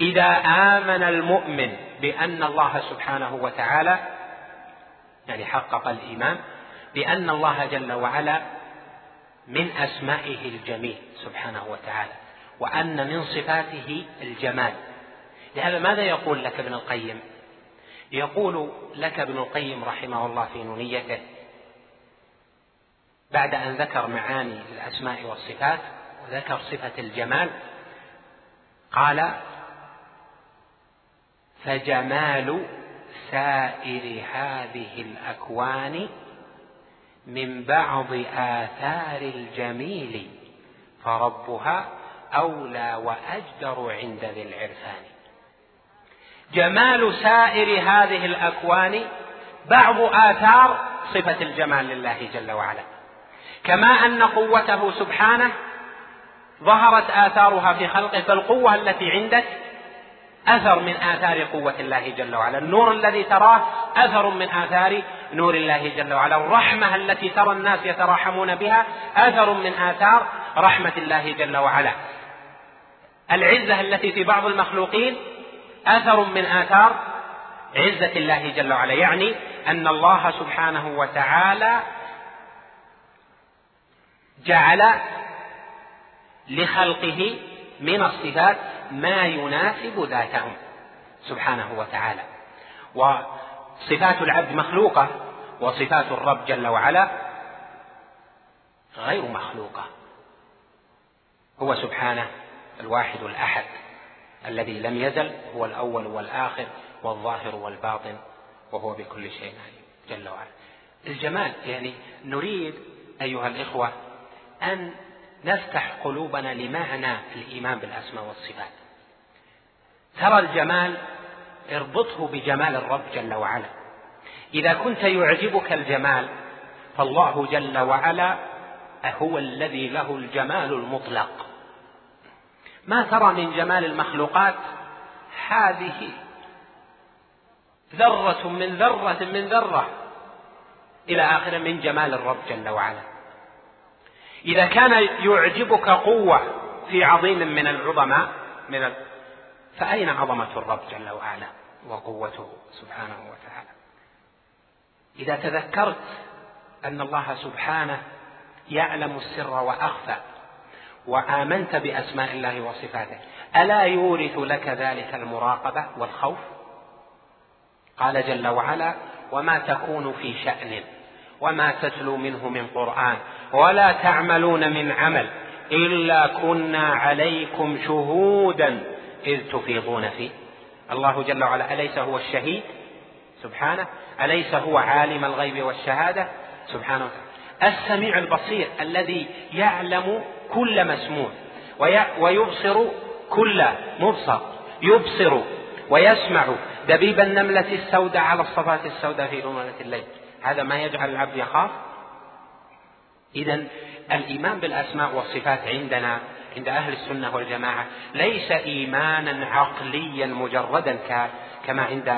إذا آمن المؤمن بأن الله سبحانه وتعالى يعني حقق الإيمان بأن الله جل وعلا من أسمائه الجميل سبحانه وتعالى وأن من صفاته الجمال. لهذا ماذا يقول لك ابن القيم؟ يقول لك ابن القيم رحمه الله في نونيته بعد أن ذكر معاني الأسماء والصفات وذكر صفة الجمال قال فجمال سائر هذه الأكوان من بعض آثار الجميل فربها أولى وأجدر عند ذي العرفان. جمال سائر هذه الأكوان بعض آثار صفة الجمال لله جل وعلا. كما أن قوته سبحانه ظهرت آثارها في خلقه فالقوة التي عندك أثر من آثار قوة الله جل وعلا. النور الذي تراه أثر من آثار نور الله جل وعلا. الرحمة التي ترى الناس يتراحمون بها أثر من آثار رحمة الله جل وعلا. العزة التي في بعض المخلوقين أثر من آثار عزة الله جل وعلا. يعني أن الله سبحانه وتعالى جعل لخلقه من الصفات ما يناسب ذاتهم سبحانه وتعالى. وصفات العبد مخلوقة وصفات الرب جل وعلا غير مخلوقة. هو سبحانه الواحد الأحد الذي لم يزل هو الأول والآخر والظاهر والباطن وهو بكل شيء عليم جل وعلا. الجمال يعني نريد أيها الإخوة أن نفتح قلوبنا لمعنى الإيمان بالأسماء والصفات. ترى الجمال اربطه بجمال الرب جل وعلا. إذا كنت يعجبك الجمال فالله جل وعلا هو الذي له الجمال المطلق. ما ترى من جمال المخلوقات؟ هذه ذرة من ذرة من ذرة. إلى آخره من جمال الرب جل وعلا. إذا كان يعجبك قوة في عظيم من العظماء من. فأين عظمة الرب جل وعلا وقوته سبحانه وتعالى؟ إذا تذكرت أن الله سبحانه يعلم السر وأخفى وآمنت بأسماء الله وصفاته ألا يورث لك ذلك المراقبة والخوف؟ قال جل وعلا وما تكون في شأن وما تتلو منه من قرآن ولا تعملون من عمل إلا كنا عليكم شهودا إذ تفيضون فيه الله جل وعلا أليس هو الشهيد؟ سبحانه. أليس هو عالم الغيب والشهادة؟ سبحانه. وتعالى السميع البصير الذي يعلم كل مسموع ويبصر كل مبصر يبصر ويسمع دبيب النملة السوداء على الصفات السوداء في ظلمة الليل. هذا ما يجعل العبد يخاف؟ إذا الإيمان بالأسماء والصفات عندنا عند أهل السنة والجماعة ليس إيمانا عقليا مجردا كما عند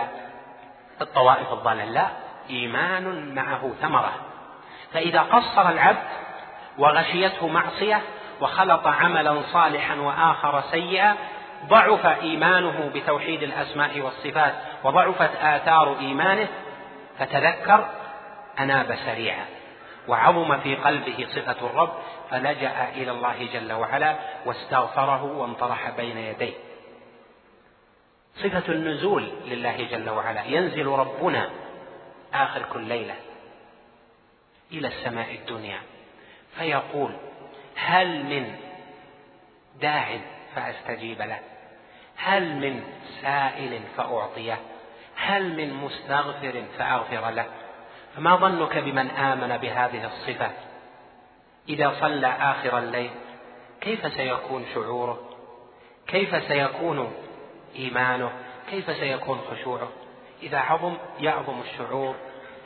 الطوائف الضالة. لا إيمان معه ثمرة. فإذا قصر العبد وغشيته معصية وخلط عملا صالحا وآخر سيئا ضعف إيمانه بتوحيد الأسماء والصفات وضعفت آثار إيمانه فتذكر أناب سريعا وعظم في قلبه صفة الرب فلجأ إلى الله جل وعلا واستغفره وانطرح بين يديه. صفة النزول لله جل وعلا. ينزل ربنا آخر كل ليلة إلى السماء الدنيا. فيقول هل من داع فأستجيب له؟ هل من سائل فأعطيه؟ هل من مستغفر فأغفر له؟ فما ظنك بمن آمن بهذه الصفة؟ إذا صلى آخر الليل كيف سيكون شعوره؟ كيف سيكون إيمانه؟ كيف سيكون خشوعه؟ إذا عظم يعظم الشعور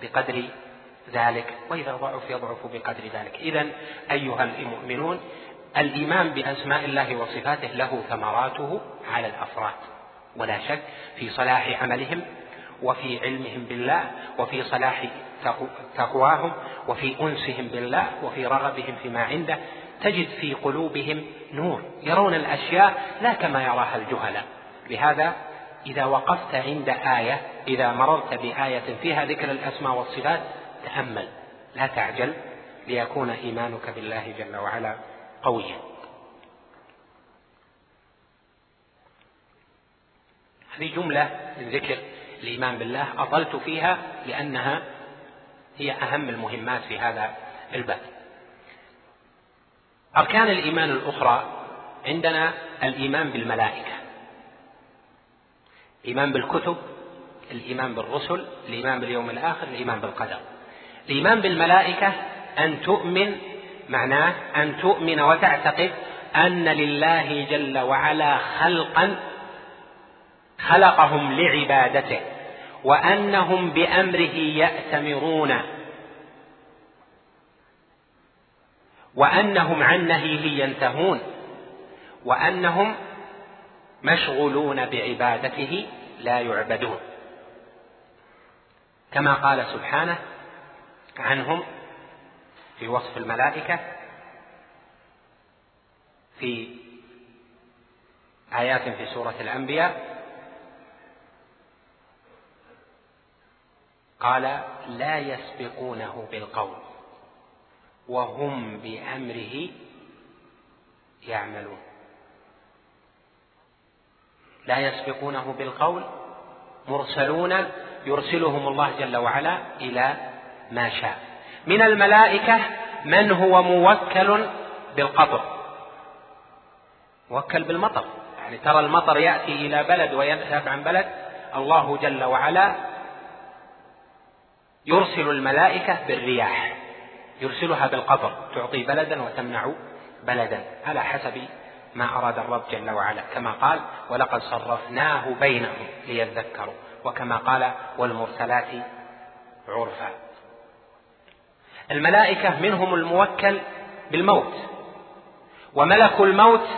بقدر ذلك وإذا ضعف يضعف بقدر ذلك. إذا أيها المؤمنون الإيمان بأسماء الله وصفاته له ثمراته على الأفراد ولا شك في صلاح عملهم وفي علمهم بالله وفي صلاح تقواهم وفي أنسهم بالله وفي رغبهم فيما عنده تجد في قلوبهم نور يرون الأشياء لا كما يراها الجهلاء. لهذا إذا وقفت عند آية إذا مررت بآية فيها ذكر الأسماء والصفات تأمل لا تعجل ليكون إيمانك بالله جل وعلا قويا. هذه جملة من ذكر الإيمان بالله أطلت فيها لأنها هي أهم المهمات في هذا الباب أركان الإيمان الأخرى عندنا الإيمان بالملائكة الإيمان بالكتب الإيمان بالرسل الإيمان باليوم الآخر الإيمان بالقدر. الإيمان بالملائكة أن تؤمن معناه أن تؤمن وتعتقد أن لله جل وعلا خلقا خلقهم لعبادته. وأنهم بأمره يأتمرون. وأنهم عن نهيه ينتهون. وأنهم مشغولون بعبادته لا يعبدون. كما قال سبحانه عنهم في وصف الملائكة في آيات في سورة الأنبياء قال لا يسبقونه بالقول وهم بأمره يعملون. لا يسبقونه بالقول مرسلون يرسلهم الله جل وعلا إلى ما شاء. من الملائكة من هو موكل بالقطر موكل بالمطر. يعني ترى المطر يأتي إلى بلد ويذهب عن بلد. الله جل وعلا يرسل الملائكة بالرياح يرسلها بالقطر تعطي بلدا وتمنع بلدا على حسب ما أراد الرب جل وعلا. كما قال ولقد صرفناه بينهم ليذكروا. وكما قال والمرسلات عرفا. الملائكة منهم الموكل بالموت وملك الموت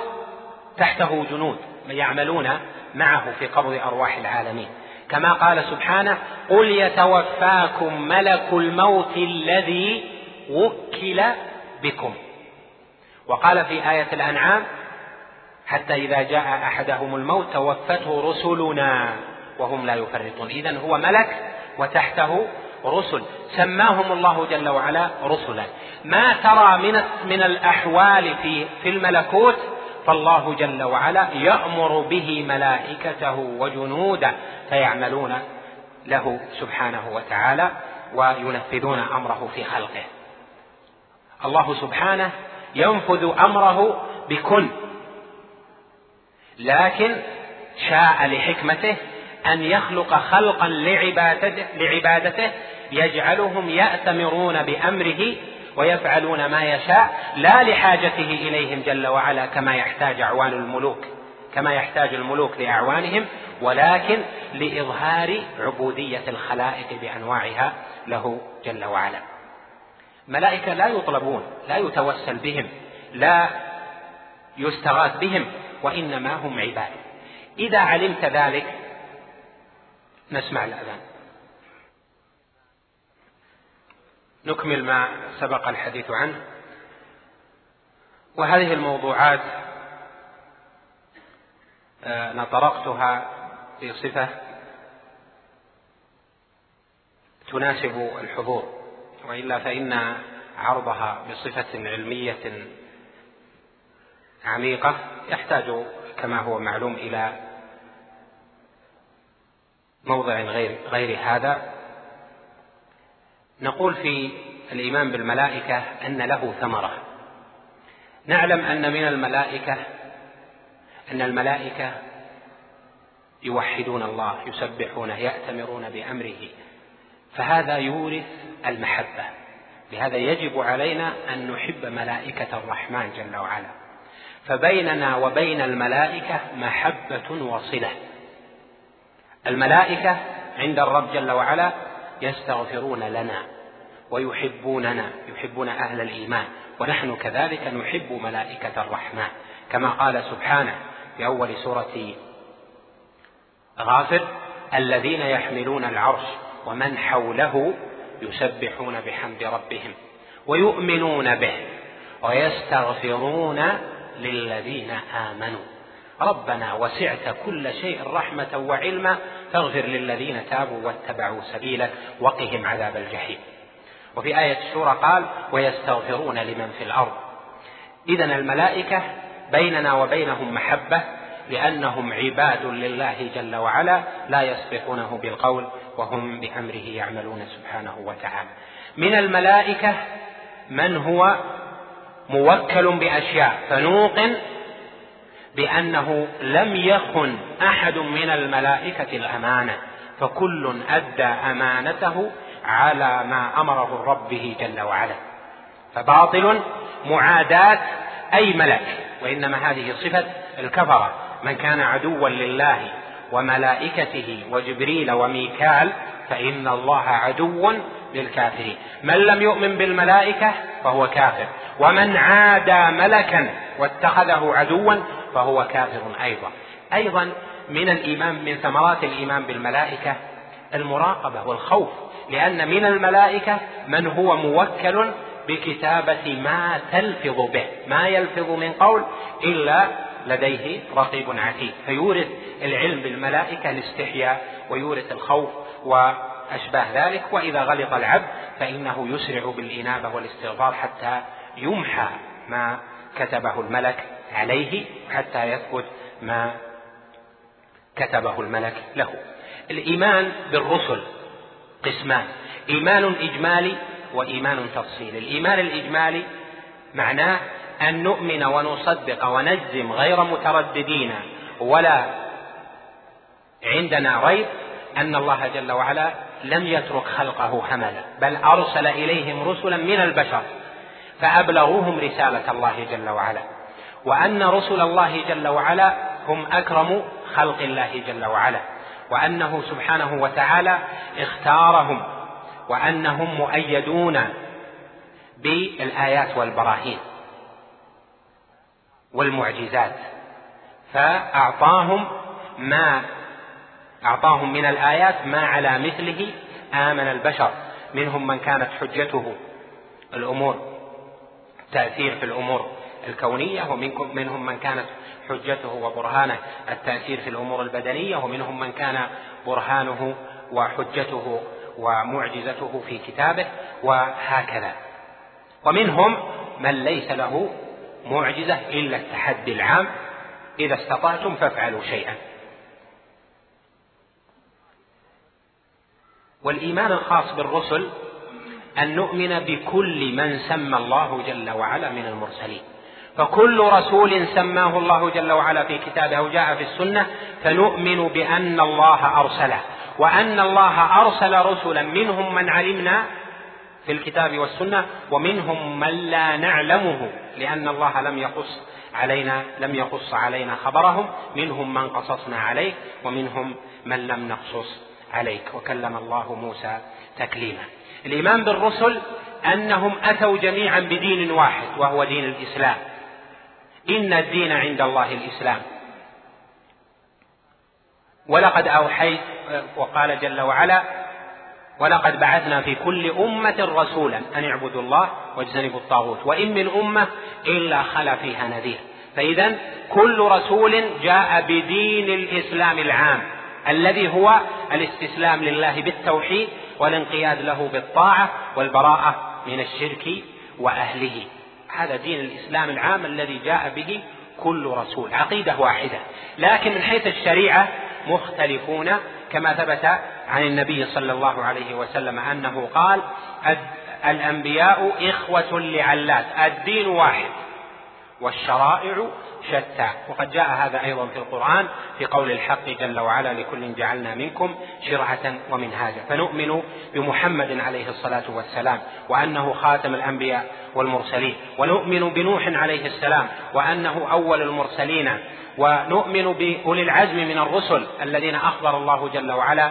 تحته جنود يعملون معه في قبض أرواح العالمين. كما قال سبحانه قل يتوفاكم ملك الموت الذي وكل بكم. وقال في آية الأنعام حتى إذا جاء أحدهم الموت توفته رسلنا وهم لا يفرطون. إذا هو ملك وتحته رسل. سماهم الله جل وعلا رسلا. ما ترى من من الأحوال في في الملكوت؟ فالله جل وعلا يأمر به ملائكته وجنوده فيعملون له سبحانه وتعالى وينفذون أمره في خلقه. الله سبحانه ينفذ أمره بكن لكن شاء لحكمته أن يخلق خلقا لعبادته, لعبادته يجعلهم يأتمرون بأمره ويفعلون ما يشاء لا لحاجته إليهم جل وعلا كما يحتاج أعوان الملوك كما يحتاج الملوك لأعوانهم ولكن لإظهار عبودية الخلائق بأنواعها له جل وعلا. ملائكة لا يطلبون لا يتوسل بهم لا يستغاث بهم وإنما هم عباد. إذا علمت ذلك نسمع الأذان. نكمل ما سبق الحديث عنه. وهذه الموضوعات آه، نطرقتها في صفة تناسب الحضور وإلا فإن عرضها بصفة علمية عميقة يحتاج كما هو معلوم إلى موضع غير غير هذا. نقول في الإيمان بالملائكة أن له ثمرة. نعلم أن من الملائكة أن الملائكة يوحدون الله يسبحونه يأتمرون بأمره. فهذا يورث المحبة. لهذا يجب علينا أن نحب ملائكة الرحمن جل وعلا. فبيننا وبين الملائكة محبة وصلة. الملائكة عند الرب جل وعلا يستغفرون لنا ويحبوننا يحبون أهل الإيمان. ونحن كذلك نحب ملائكة الرحمن. كما قال سبحانه في أول سورة غافر الذين يحملون العرش ومن حوله يسبحون بحمد ربهم ويؤمنون به ويستغفرون للذين آمنوا. ربنا وسعت كل شيء رحمة وعلما فاغفر للذين تابوا واتبعوا سبيلك وقهم عذاب الجحيم. وفي آية الشورى قال ويستغفرون لمن في الأرض. إذا الملائكة بيننا وبينهم محبة لأنهم عباد لله جل وعلا لا يسبقونه بالقول وهم بأمره يعملون سبحانه وتعالى. من الملائكة من هو موكل بأشياء فنوقن بأنه لم يخن أحد من الملائكة الأمانة فكل أدى أمانته على ما أمره الرب به جل وعلا. فباطل معاداة أي ملك وإنما هذه صفة الكفرة من كان عدوا لله وملائكته وجبريل وميكال فإن الله عدو للكافرين. من لم يؤمن بالملائكة فهو كافر. ومن عادى ملكا واتخذه عدوا فهو كافر أيضا. أيضا من الإيمان من ثمرات الإيمان بالملائكة المراقبة والخوف لأن من الملائكة من هو موكل بكتابة ما تلفظ به. ما يلفظ من قول إلا لديه رقيب عتيد. فيورث العلم بالملائكة الاستحياء ويورث الخوف وأشباه ذلك وإذا غلط العبد فإنه يسرع بالإنابة والاستغفار حتى يمحى ما كتبه الملك عليه حتى يثبت ما كتبه الملك له. الإيمان بالرسل قسمان إيمان إجمالي وإيمان تفصيلي الإيمان الإجمالي معناه أن نؤمن ونصدق ونجزم غير مترددين ولا عندنا ريب أن الله جل وعلا لم يترك خلقه هملا بل أرسل إليهم رسلا من البشر فأبلغوهم رسالة الله جل وعلا. وأن رسل الله جل وعلا هم أكرم خلق الله جل وعلا وأنه سبحانه وتعالى اختارهم وأنهم مؤيدون بالآيات والبراهين والمعجزات فأعطاهم ما أعطاهم من الآيات ما على مثله آمن البشر. منهم من كانت حجته الأمور تأثير في الأمور الكونية ومنكم منهم من كانت حجته وبرهانه التأثير في الأمور البدنية ومنهم من كان برهانه وحجته ومعجزته في كتابه وهكذا. ومنهم من ليس له معجزة إلا التحدي العام إذا استطعتم فافعلوا شيئا. والإيمان الخاص بالرسل أن نؤمن بكل من سمى الله جل وعلا من المرسلين. فكل رسول سماه الله جل وعلا في كتابه أو جاء في السنة فنؤمن بأن الله أرسله وأن الله أرسل رسلا منهم من علمنا في الكتاب والسنة ومنهم من لا نعلمه لأن الله لم يقص علينا لم يقص علينا خبرهم منهم من قصصنا عليك ومنهم من لم نقصص عليك وكلم الله موسى تكليما. الإيمان بالرسل أنهم أتوا جميعا بدين واحد وهو دين الإسلام. إن الدين عند الله الإسلام. ولقد أوحيت وقال جل وعلا ولقد بعثنا في كل أمة رسولا أن اعبدوا الله واجتنبوا الطاغوت وإن من أمة إلا خلا فيها نذير. فإذا كل رسول جاء بدين الإسلام العام. الذي هو الاستسلام لله بالتوحيد والانقياد له بالطاعة والبراءة من الشرك وأهله. هذا دين الإسلام العام الذي جاء به كل رسول عقيدة واحدة. لكن من حيث الشريعة مختلفون كما ثبت عن النبي صلى الله عليه وسلم أنه قال الأنبياء إخوة لعلات الدين واحد. والشرائع شتى. وقد جاء هذا أيضا في القرآن في قول الحق جل وعلا لكل جعلنا منكم شرعة ومنهاجا. فنؤمن بمحمد عليه الصلاة والسلام وأنه خاتم الأنبياء والمرسلين. ونؤمن بنوح عليه السلام وأنه أول المرسلين. ونؤمن بأولي العزم من الرسل الذين أخبر الله جل وعلا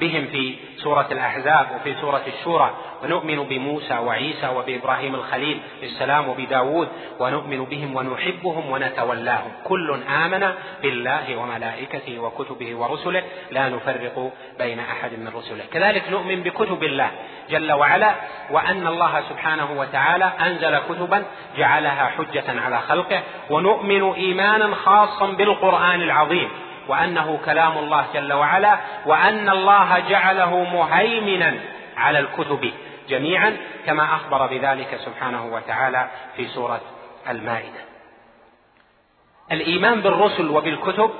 بهم في سورة الأحزاب وفي سورة الشورى. ونؤمن بموسى وعيسى وبإبراهيم الخليل السلام وبداود. ونؤمن بهم ونحبهم ونتولاهم. كل آمن بالله وملائكته وكتبه ورسله. لا نفرق بين أحد من رسله. كذلك نؤمن بكتب الله جل وعلا. وأن الله سبحانه وتعالى أنزل كتبا جعلها حجة على خلقه. ونؤمن إيمانا خاصا بالقرآن العظيم. وأنه كلام الله جل وعلا وأن الله جعله مهيمنا على الكتب جميعا كما أخبر بذلك سبحانه وتعالى في سورة المائدة. الإيمان بالرسل وبالكتب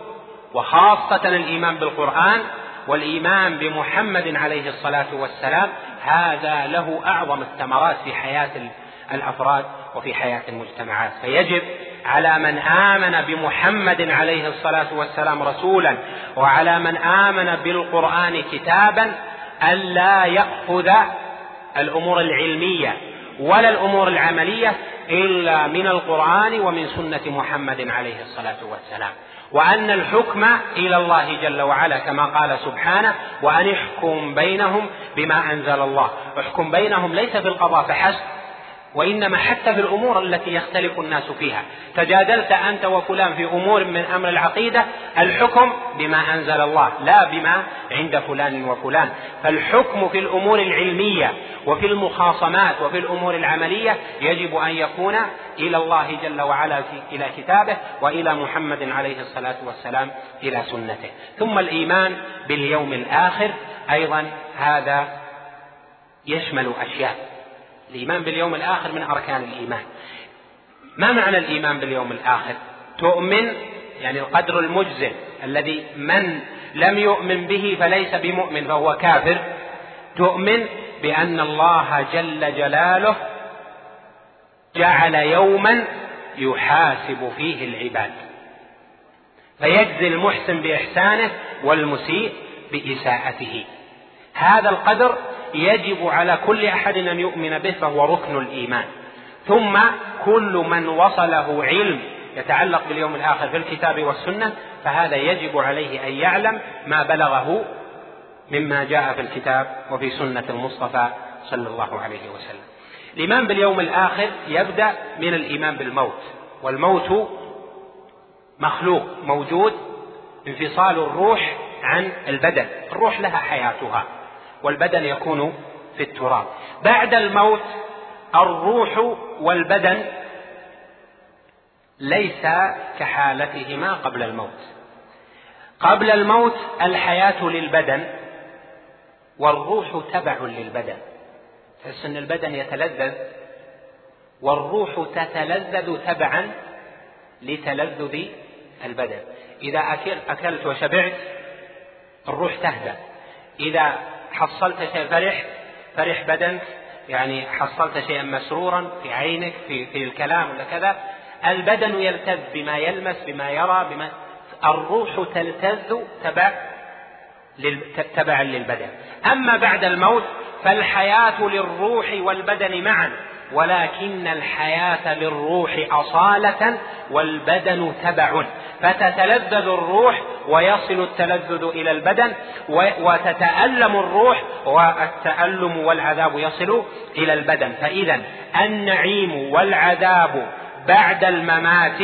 وخاصة الإيمان بالقرآن والإيمان بمحمد عليه الصلاة والسلام هذا له أعظم الثمرات في حياة الأفراد وفي حياة المجتمعات. فيجب على من آمن بمحمد عليه الصلاة والسلام رسولا وعلى من آمن بالقرآن كتابا الا يأخذ الأمور العلمية ولا الأمور العملية إلا من القرآن ومن سنة محمد عليه الصلاة والسلام. وأن الحكم إلى الله جل وعلا كما قال سبحانه وأن احكم بينهم بما أنزل الله احكم بينهم ليس بالقضاء فحسب. وإنما حتى في الأمور التي يختلف الناس فيها. تجادلت أنت وفلان في أمور من أمر العقيدة الحكم بما أنزل الله لا بما عند فلان وفلان. فالحكم في الأمور العلمية وفي المخاصمات وفي الأمور العملية يجب أن يكون إلى الله جل وعلا إلى كتابه وإلى محمد عليه الصلاة والسلام إلى سنته. ثم الإيمان باليوم الآخر أيضا هذا يشمل أشياء. الإيمان باليوم الآخر من أركان الإيمان. ما معنى الإيمان باليوم الآخر؟ تؤمن يعني القدر المجزم الذي من لم يؤمن به فليس بمؤمن فهو كافر. تؤمن بأن الله جل جلاله جعل يوما يحاسب فيه العباد. فيجزي المحسن بإحسانه والمسيء بإساءته. هذا القدر يجب على كل أحد أن يؤمن به فهو ركن الإيمان. ثم كل من وصله علم يتعلق باليوم الآخر في الكتاب والسنة فهذا يجب عليه أن يعلم ما بلغه مما جاء في الكتاب وفي سنة المصطفى صلى الله عليه وسلم. الإيمان باليوم الآخر يبدأ من الإيمان بالموت والموت مخلوق موجود انفصال الروح عن البدن. الروح لها حياتها. والبدن يكون في التراب. بعد الموت الروح والبدن ليس كحالتهما قبل الموت. قبل الموت الحياة للبدن والروح تبع للبدن. تحس إن البدن يتلذذ والروح تتلذذ تبعا لتلذذ البدن. إذا أكلت وشبعت الروح تهدى إذا حصلت شيء فرح فرح بدنك يعني حصلت شيئا مسرورا في عينك في في الكلام ولا كذا البدن يلتذ بما يلمس بما يرى بما الروح تلتذ تبع تبعا للبدن. أما بعد الموت فالحياة للروح والبدن معا. ولكن الحياة للروح أصالة والبدن تبع. فتتلذذ الروح ويصل التلذذ إلى البدن وتتألم الروح والتألم والعذاب يصل إلى البدن. فاذا النعيم والعذاب بعد الممات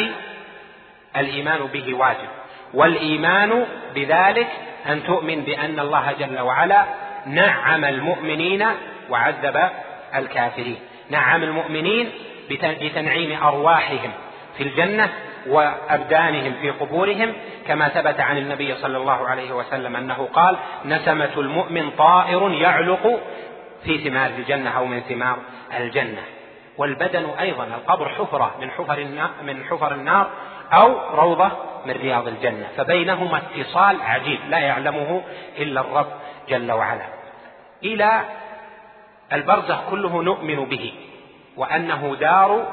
الإيمان به واجب. والإيمان بذلك أن تؤمن بأن الله جل وعلا نعم المؤمنين وعذب الكافرين. نعم المؤمنين بتنعيم أرواحهم في الجنة وأبدانهم في قبورهم كما ثبت عن النبي صلى الله عليه وسلم أنه قال نسمة المؤمن طائر يعلق في ثمار الجنة أو من ثمار الجنة. والبدن أيضا القبر حفرة من حفر النار من حفر النار أو روضة من رياض الجنة فبينهما اتصال عجيب لا يعلمه إلا الرب جل وعلا. إلى البرزخ كله نؤمن به وأنه دار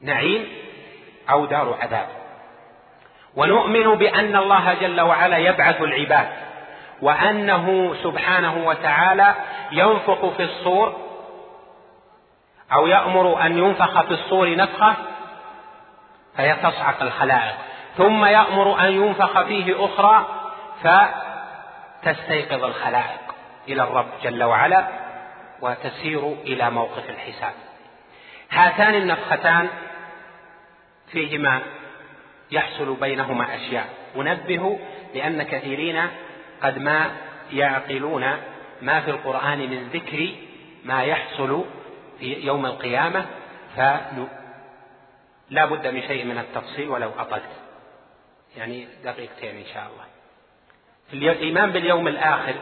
نعيم أو دار عذاب. ونؤمن بأن الله جل وعلا يبعث العباد وأنه سبحانه وتعالى ينفخ في الصور أو يأمر أن ينفخ في الصور نفخة فيتصعق الخلائق. ثم يأمر أن ينفخ فيه أخرى فتستيقظ الخلائق. إلى الرب جل وعلا وتسير إلى موقف الحساب. هاتان النفختان فيهما يحصل بينهما أشياء. أنبه لأن كثيرين قد ما يعقلون ما في القرآن من ذكر ما يحصل في يوم القيامة فلا بد من شيء من التفصيل ولو أقل يعني دقيقتين إن شاء الله. الإيمان باليوم الآخر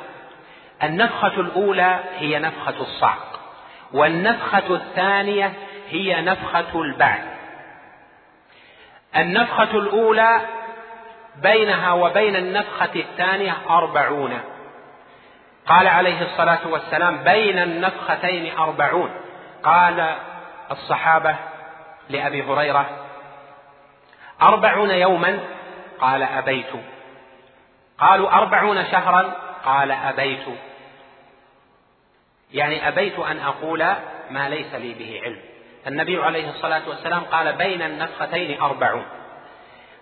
النفخة الأولى هي نفخة الصعق والنفخة الثانية هي نفخة البعث. النفخة الأولى بينها وبين النفخة الثانية أربعون. قال عليه الصلاة والسلام بين النفختين أربعون. قال الصحابة لأبي هريرة أربعون يوما؟ قال أبيت. قالوا أربعون شهرا؟ قال أبيت. يعني أبيت أن أقول ما ليس لي به علم. النبي عليه الصلاة والسلام قال بين النفختين أربعون.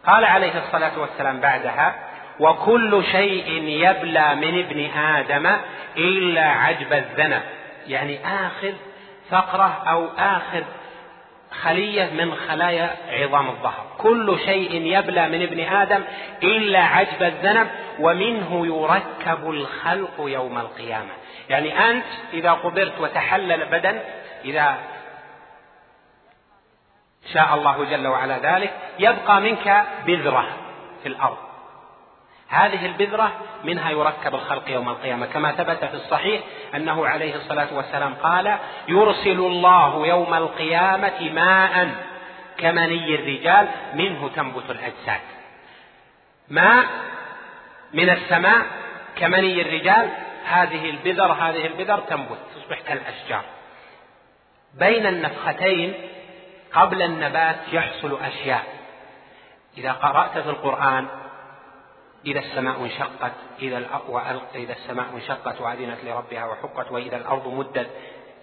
قال عليه الصلاة والسلام بعدها وكل شيء يبلى من ابن آدم إلا عجب الذنب. يعني آخر فقرة أو آخر خلية من خلايا عظام الظهر. كل شيء يبلى من ابن آدم إلا عجب الذنب ومنه يركب الخلق يوم القيامة. يعني أنت إذا قبرت وتحلل بدن إذا شاء الله جل وعلا ذلك يبقى منك بذرة في الأرض. هذه البذرة منها يركب الخلق يوم القيامة. كما ثبت في الصحيح أنه عليه الصلاة والسلام قال يرسل الله يوم القيامة ماء كمني الرجال منه تنبت الأجساد. ماء من السماء كمني الرجال هذه البذر هذه البذر تنبت تصبح كالأشجار. بين النفختين قبل النبات يحصل أشياء. إذا قرأت في القرآن إذا السماء انشقت إذا إذا السماء انشقت وأذنت لربها وحقت وإذا الأرض مدت.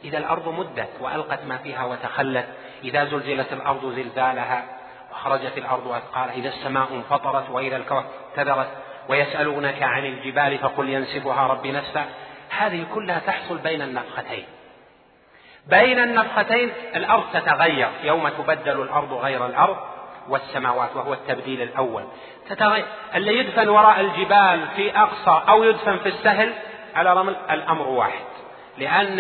إذا الأرض مدت وألقت ما فيها وتخلت إذا زلزلت الأرض زلزالها وخرجت الأرض أثقالها إذا السماء انفطرت وإذا الكواكب اعتذرت ويسألونك عن الجبال فقل ينسفها ربي نسفا. هذه كلها تحصل بين النفختين. بين النفختين الأرض تتغير. يوم تبدل الأرض غير الأرض والسماوات وهو التبديل الأول. تتغير اللي يدفن وراء الجبال في أقصى أو يدفن في السهل على رمل الأمر واحد. لأن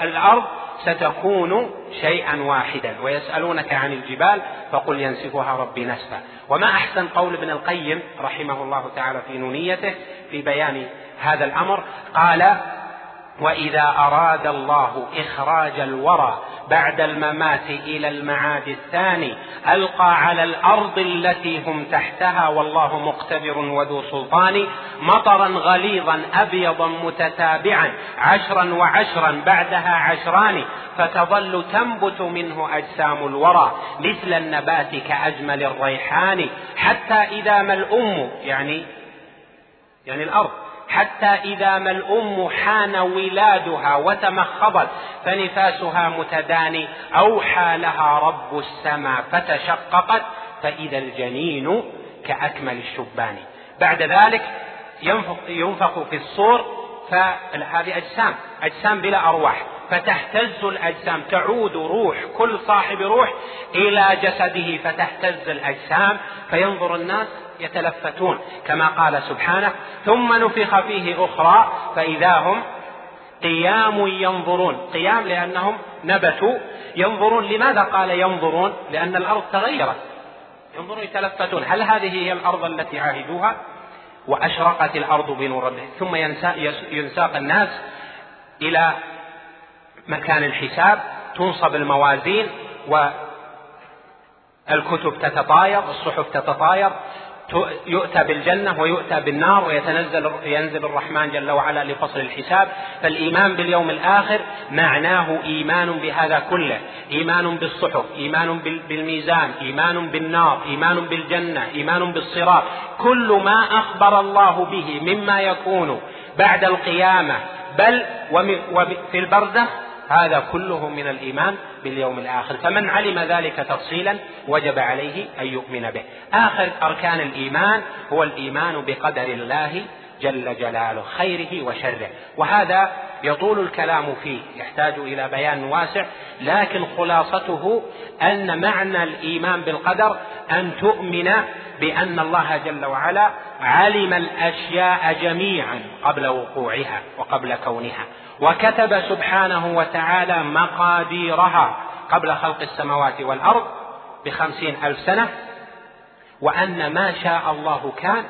الأرض ستكون شيئا واحدا ويسألونك عن الجبال فقل ينسفها ربي نسفا. وما أحسن قول ابن القيم رحمه الله تعالى في نونيته في بيان هذا الأمر؟ قال وإذا أراد الله إخراج الورى بعد الممات إلى المعاد الثاني ألقى على الأرض التي هم تحتها والله مقتدر وذو سلطان مطرا غليظا ابيضا متتابعا عشرا وعشرا بعدها عشران فتظل تنبت منه أجسام الورى مثل النبات كأجمل الريحان حتى إذا ما الأم يعني يعني الأرض. حتى إذا ما الأم حان ولادها وتمخضت فنفاسها متداني أوحى لها رب السماء فتشققت فإذا الجنين كأكمل الشبان. بعد ذلك ينفق, ينفق في الصور فهذه أجسام أجسام بلا أرواح. فتهتز الأجسام تعود روح كل صاحب روح إلى جسده فتهتز الأجسام فينظر الناس يتلفتون كما قال سبحانه ثم نفخ فيه أخرى فإذا هم قيام ينظرون. قيام لأنهم نبتوا. ينظرون لماذا قال ينظرون؟ لأن الأرض تغيرت. ينظرون يتلفتون. هل هذه هي الأرض التي عاهدوها؟ وأشرقت الأرض بنور ربهم ثم ينساق الناس إلى مكان الحساب تنصب الموازين والكتب تتطاير الصحف تتطاير يؤتى بالجنة ويؤتى بالنار ويتنزل ينزل الرحمن جل وعلا لفصل الحساب. فالإيمان باليوم الآخر معناه إيمان بهذا كله. إيمان بالصحف إيمان بالميزان إيمان بالنار إيمان بالجنة إيمان بالصراط. كل ما أخبر الله به مما يكون بعد القيامة بل وفي البرزخ هذا كله من الإيمان باليوم الآخر. فمن علم ذلك تفصيلا وجب عليه أن يؤمن به. آخر أركان الإيمان هو الإيمان بقدر الله جل جلاله خيره وشره. وهذا يطول الكلام فيه يحتاج إلى بيان واسع. لكن خلاصته أن معنى الإيمان بالقدر أن تؤمن بأن الله جل وعلا علم الأشياء جميعا قبل وقوعها وقبل كونها وكتب سبحانه وتعالى مقاديرها قبل خلق السماوات والأرض بخمسين ألف سنة وأن ما شاء الله كان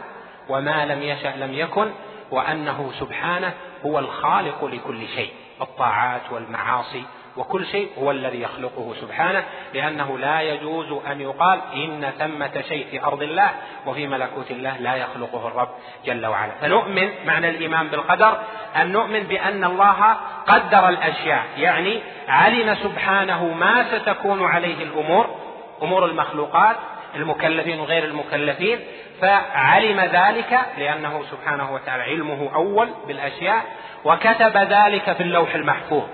وما لم يشأ لم يكن وأنه سبحانه هو الخالق لكل شيء الطاعات والمعاصي وكل شيء هو الذي يخلقه سبحانه لأنه لا يجوز أن يقال إن ثمة شيء في أرض الله وفي ملكوت الله لا يخلقه الرب جل وعلا. فنؤمن معنى الإيمان بالقدر أن نؤمن بأن الله قدر الأشياء يعني علم سبحانه ما ستكون عليه الأمور أمور المخلوقات المكلفين وغير المكلفين فعلم ذلك لأنه سبحانه وتعالى علمه أول بالأشياء وكتب ذلك في اللوح المحفوظ.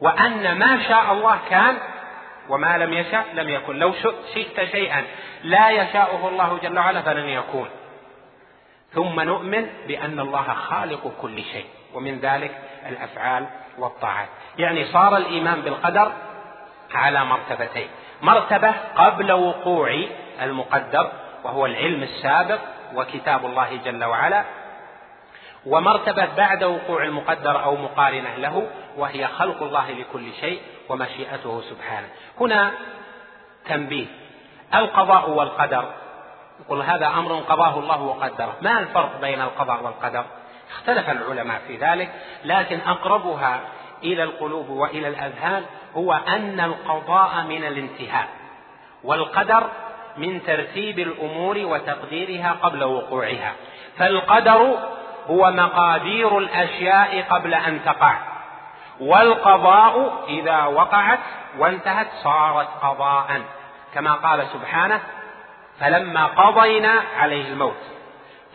وأن ما شاء الله كان وما لم يشاء لم يكن. لو شئت شيئا لا يشاؤه الله جل وعلا فلن يكون. ثم نؤمن بأن الله خالق كل شيء ومن ذلك الأفعال والطاعات. يعني صار الإيمان بالقدر على مرتبتين. مرتبة قبل وقوع المقدر وهو العلم السابق وكتاب الله جل وعلا ومرتبة بعد وقوع المقدر أو مقارنة له وهي خلق الله لكل شيء ومشيئته سبحانه. هنا تنبيه. القضاء والقدر. يقول هذا أمر قضاه الله وقدره. ما الفرق بين القضاء والقدر؟ اختلف العلماء في ذلك لكن أقربها إلى القلوب وإلى الأذهان هو أن القضاء من الانتهاء والقدر من ترتيب الأمور وتقديرها قبل وقوعها. فالقدر هو مقادير الأشياء قبل أن تقع. والقضاء إذا وقعت وانتهت صارت قضاء. كما قال سبحانه فلما قضينا عليه الموت.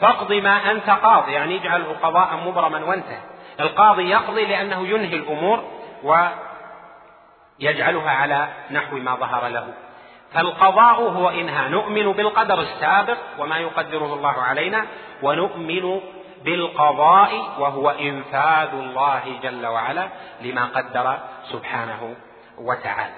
فاقض ما أنت قاض يعني اجعله قضاء مبرما وانتهى. القاضي يقضي لأنه ينهي الأمور ويجعلها على نحو ما ظهر له. فالقضاء هو انهاء نؤمن بالقدر السابق وما يقدره الله علينا ونؤمن بالقضاء وهو إنفاذ الله جل وعلا لما قدر سبحانه وتعالى.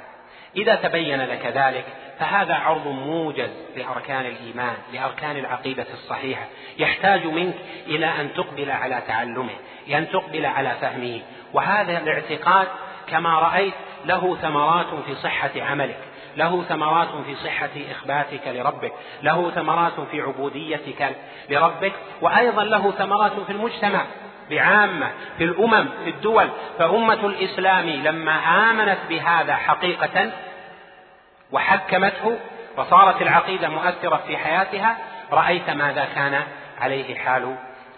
إذا تبين لك ذلك فهذا عرض موجز لأركان الإيمان لأركان العقيدة الصحيحة. يحتاج منك إلى أن تقبل على تعلمه أن تقبل على فهمه. وهذا الاعتقاد كما رأيت له ثمرات في صحة عملك. له ثمرات في صحة إخباتك لربك له ثمرات في عبوديتك لربك وأيضا له ثمرات في المجتمع بعامة في الأمم في الدول. فأمة الإسلام لما آمنت بهذا حقيقة وحكمته وصارت العقيدة مؤثرة في حياتها رأيت ماذا كان عليه حال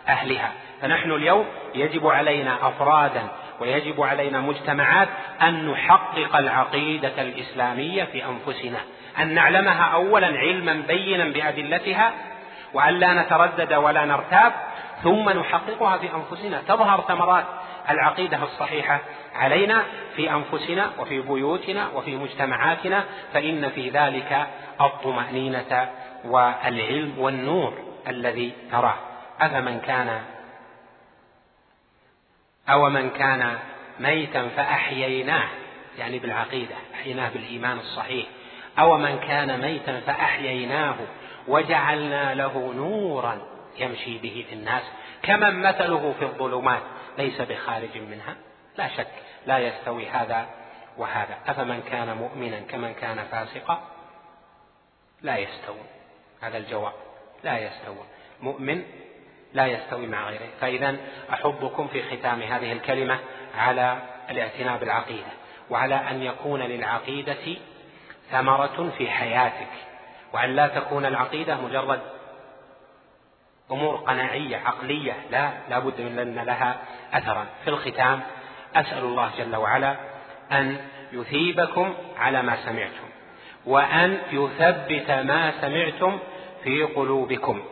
أهلها. فنحن اليوم يجب علينا أفرادا ويجب علينا مجتمعات أن نحقق العقيدة الإسلامية في أنفسنا أن نعلمها أولا علما بينا بأدلتها وأن لا نتردد ولا نرتاب ثم نحققها في أنفسنا. تظهر ثمرات العقيدة الصحيحة علينا في أنفسنا وفي بيوتنا وفي مجتمعاتنا فإن في ذلك الطمأنينة والعلم والنور الذي تراه. أفمن كان أو من كان ميتا فأحييناه يعني بالعقيدة أحييناه بالإيمان الصحيح. أو من كان ميتا فأحييناه وجعلنا له نورا يمشي به في الناس. كمن مثله في الظلمات؟ ليس بخارج منها؟ لا شك لا يستوي هذا وهذا. أفمن كان مؤمنا كمن كان فاسقا؟ لا يستوون. هذا الجواب لا يستوون. مؤمن لا يستوي مع غيره. فإذا أحضكم في ختام هذه الكلمة على الاعتناء بالعقيدة وعلى أن يكون للعقيدة ثمرة في حياتك وأن لا تكون العقيدة مجرد أمور قناعية عقلية لا لا بد من أن لها أثرا. في الختام أسأل الله جل وعلا أن يثيبكم على ما سمعتم وأن يثبت ما سمعتم في قلوبكم.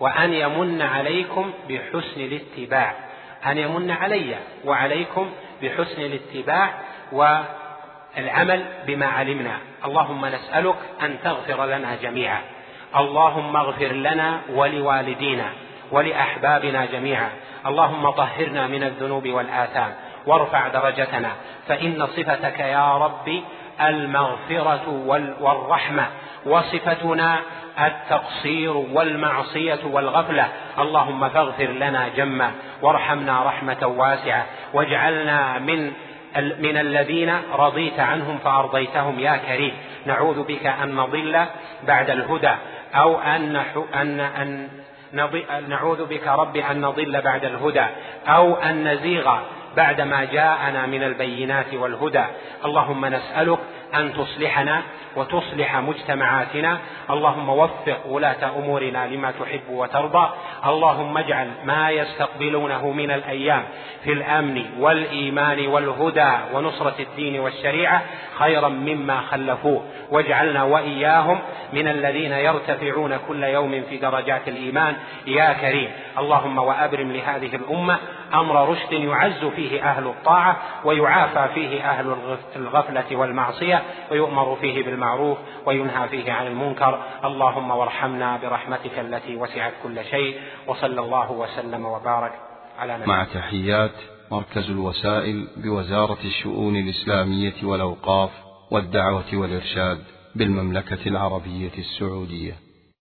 وأن يمن عليكم بحسن الاتباع. أن يمن علي وعليكم بحسن الاتباع والعمل بما علمنا. اللهم نسألك أن تغفر لنا جميعا. اللهم اغفر لنا ولوالدينا ولأحبابنا جميعا. اللهم طهرنا من الذنوب والآثام. وارفع درجتنا. فإن صفتك يا ربي المغفرة والرحمة وصفتنا التقصير والمعصية والغفلة. اللهم فاغفر لنا جما وارحمنا رحمة واسعة واجعلنا من من الذين رضيت عنهم فأرضيتهم. يا كريم نعوذ بك أن نضل بعد الهدى أو أن أن أن نعوذ بك رب أن نضل بعد الهدى أو أن نزيغ بعدما جاءنا من البينات والهدى. اللهم نسألك أن تصلحنا وتصلح مجتمعاتنا. اللهم وفق ولاة أمورنا لما تحب وترضى. اللهم اجعل ما يستقبلونه من الأيام في الأمن والإيمان والهدى ونصرة الدين والشريعة خيرا مما خلفوه. واجعلنا وإياهم من الذين يرتفعون كل يوم في درجات الإيمان. يا كريم. اللهم وأبرم لهذه الأمة أمر رشد يعز فيه أهل الطاعة ويعافى فيه أهل الغفلة والمعصية ويؤمر فيه بالمعروف وينهى فيه عن المنكر. اللهم وارحمنا برحمتك التي وسعت كل شيء وصلى الله وسلم وبارك على نبينا مع تحيات مركز الوسائل بوزارة الشؤون الإسلامية والأوقاف والدعوة والإرشاد بالمملكة العربية السعودية.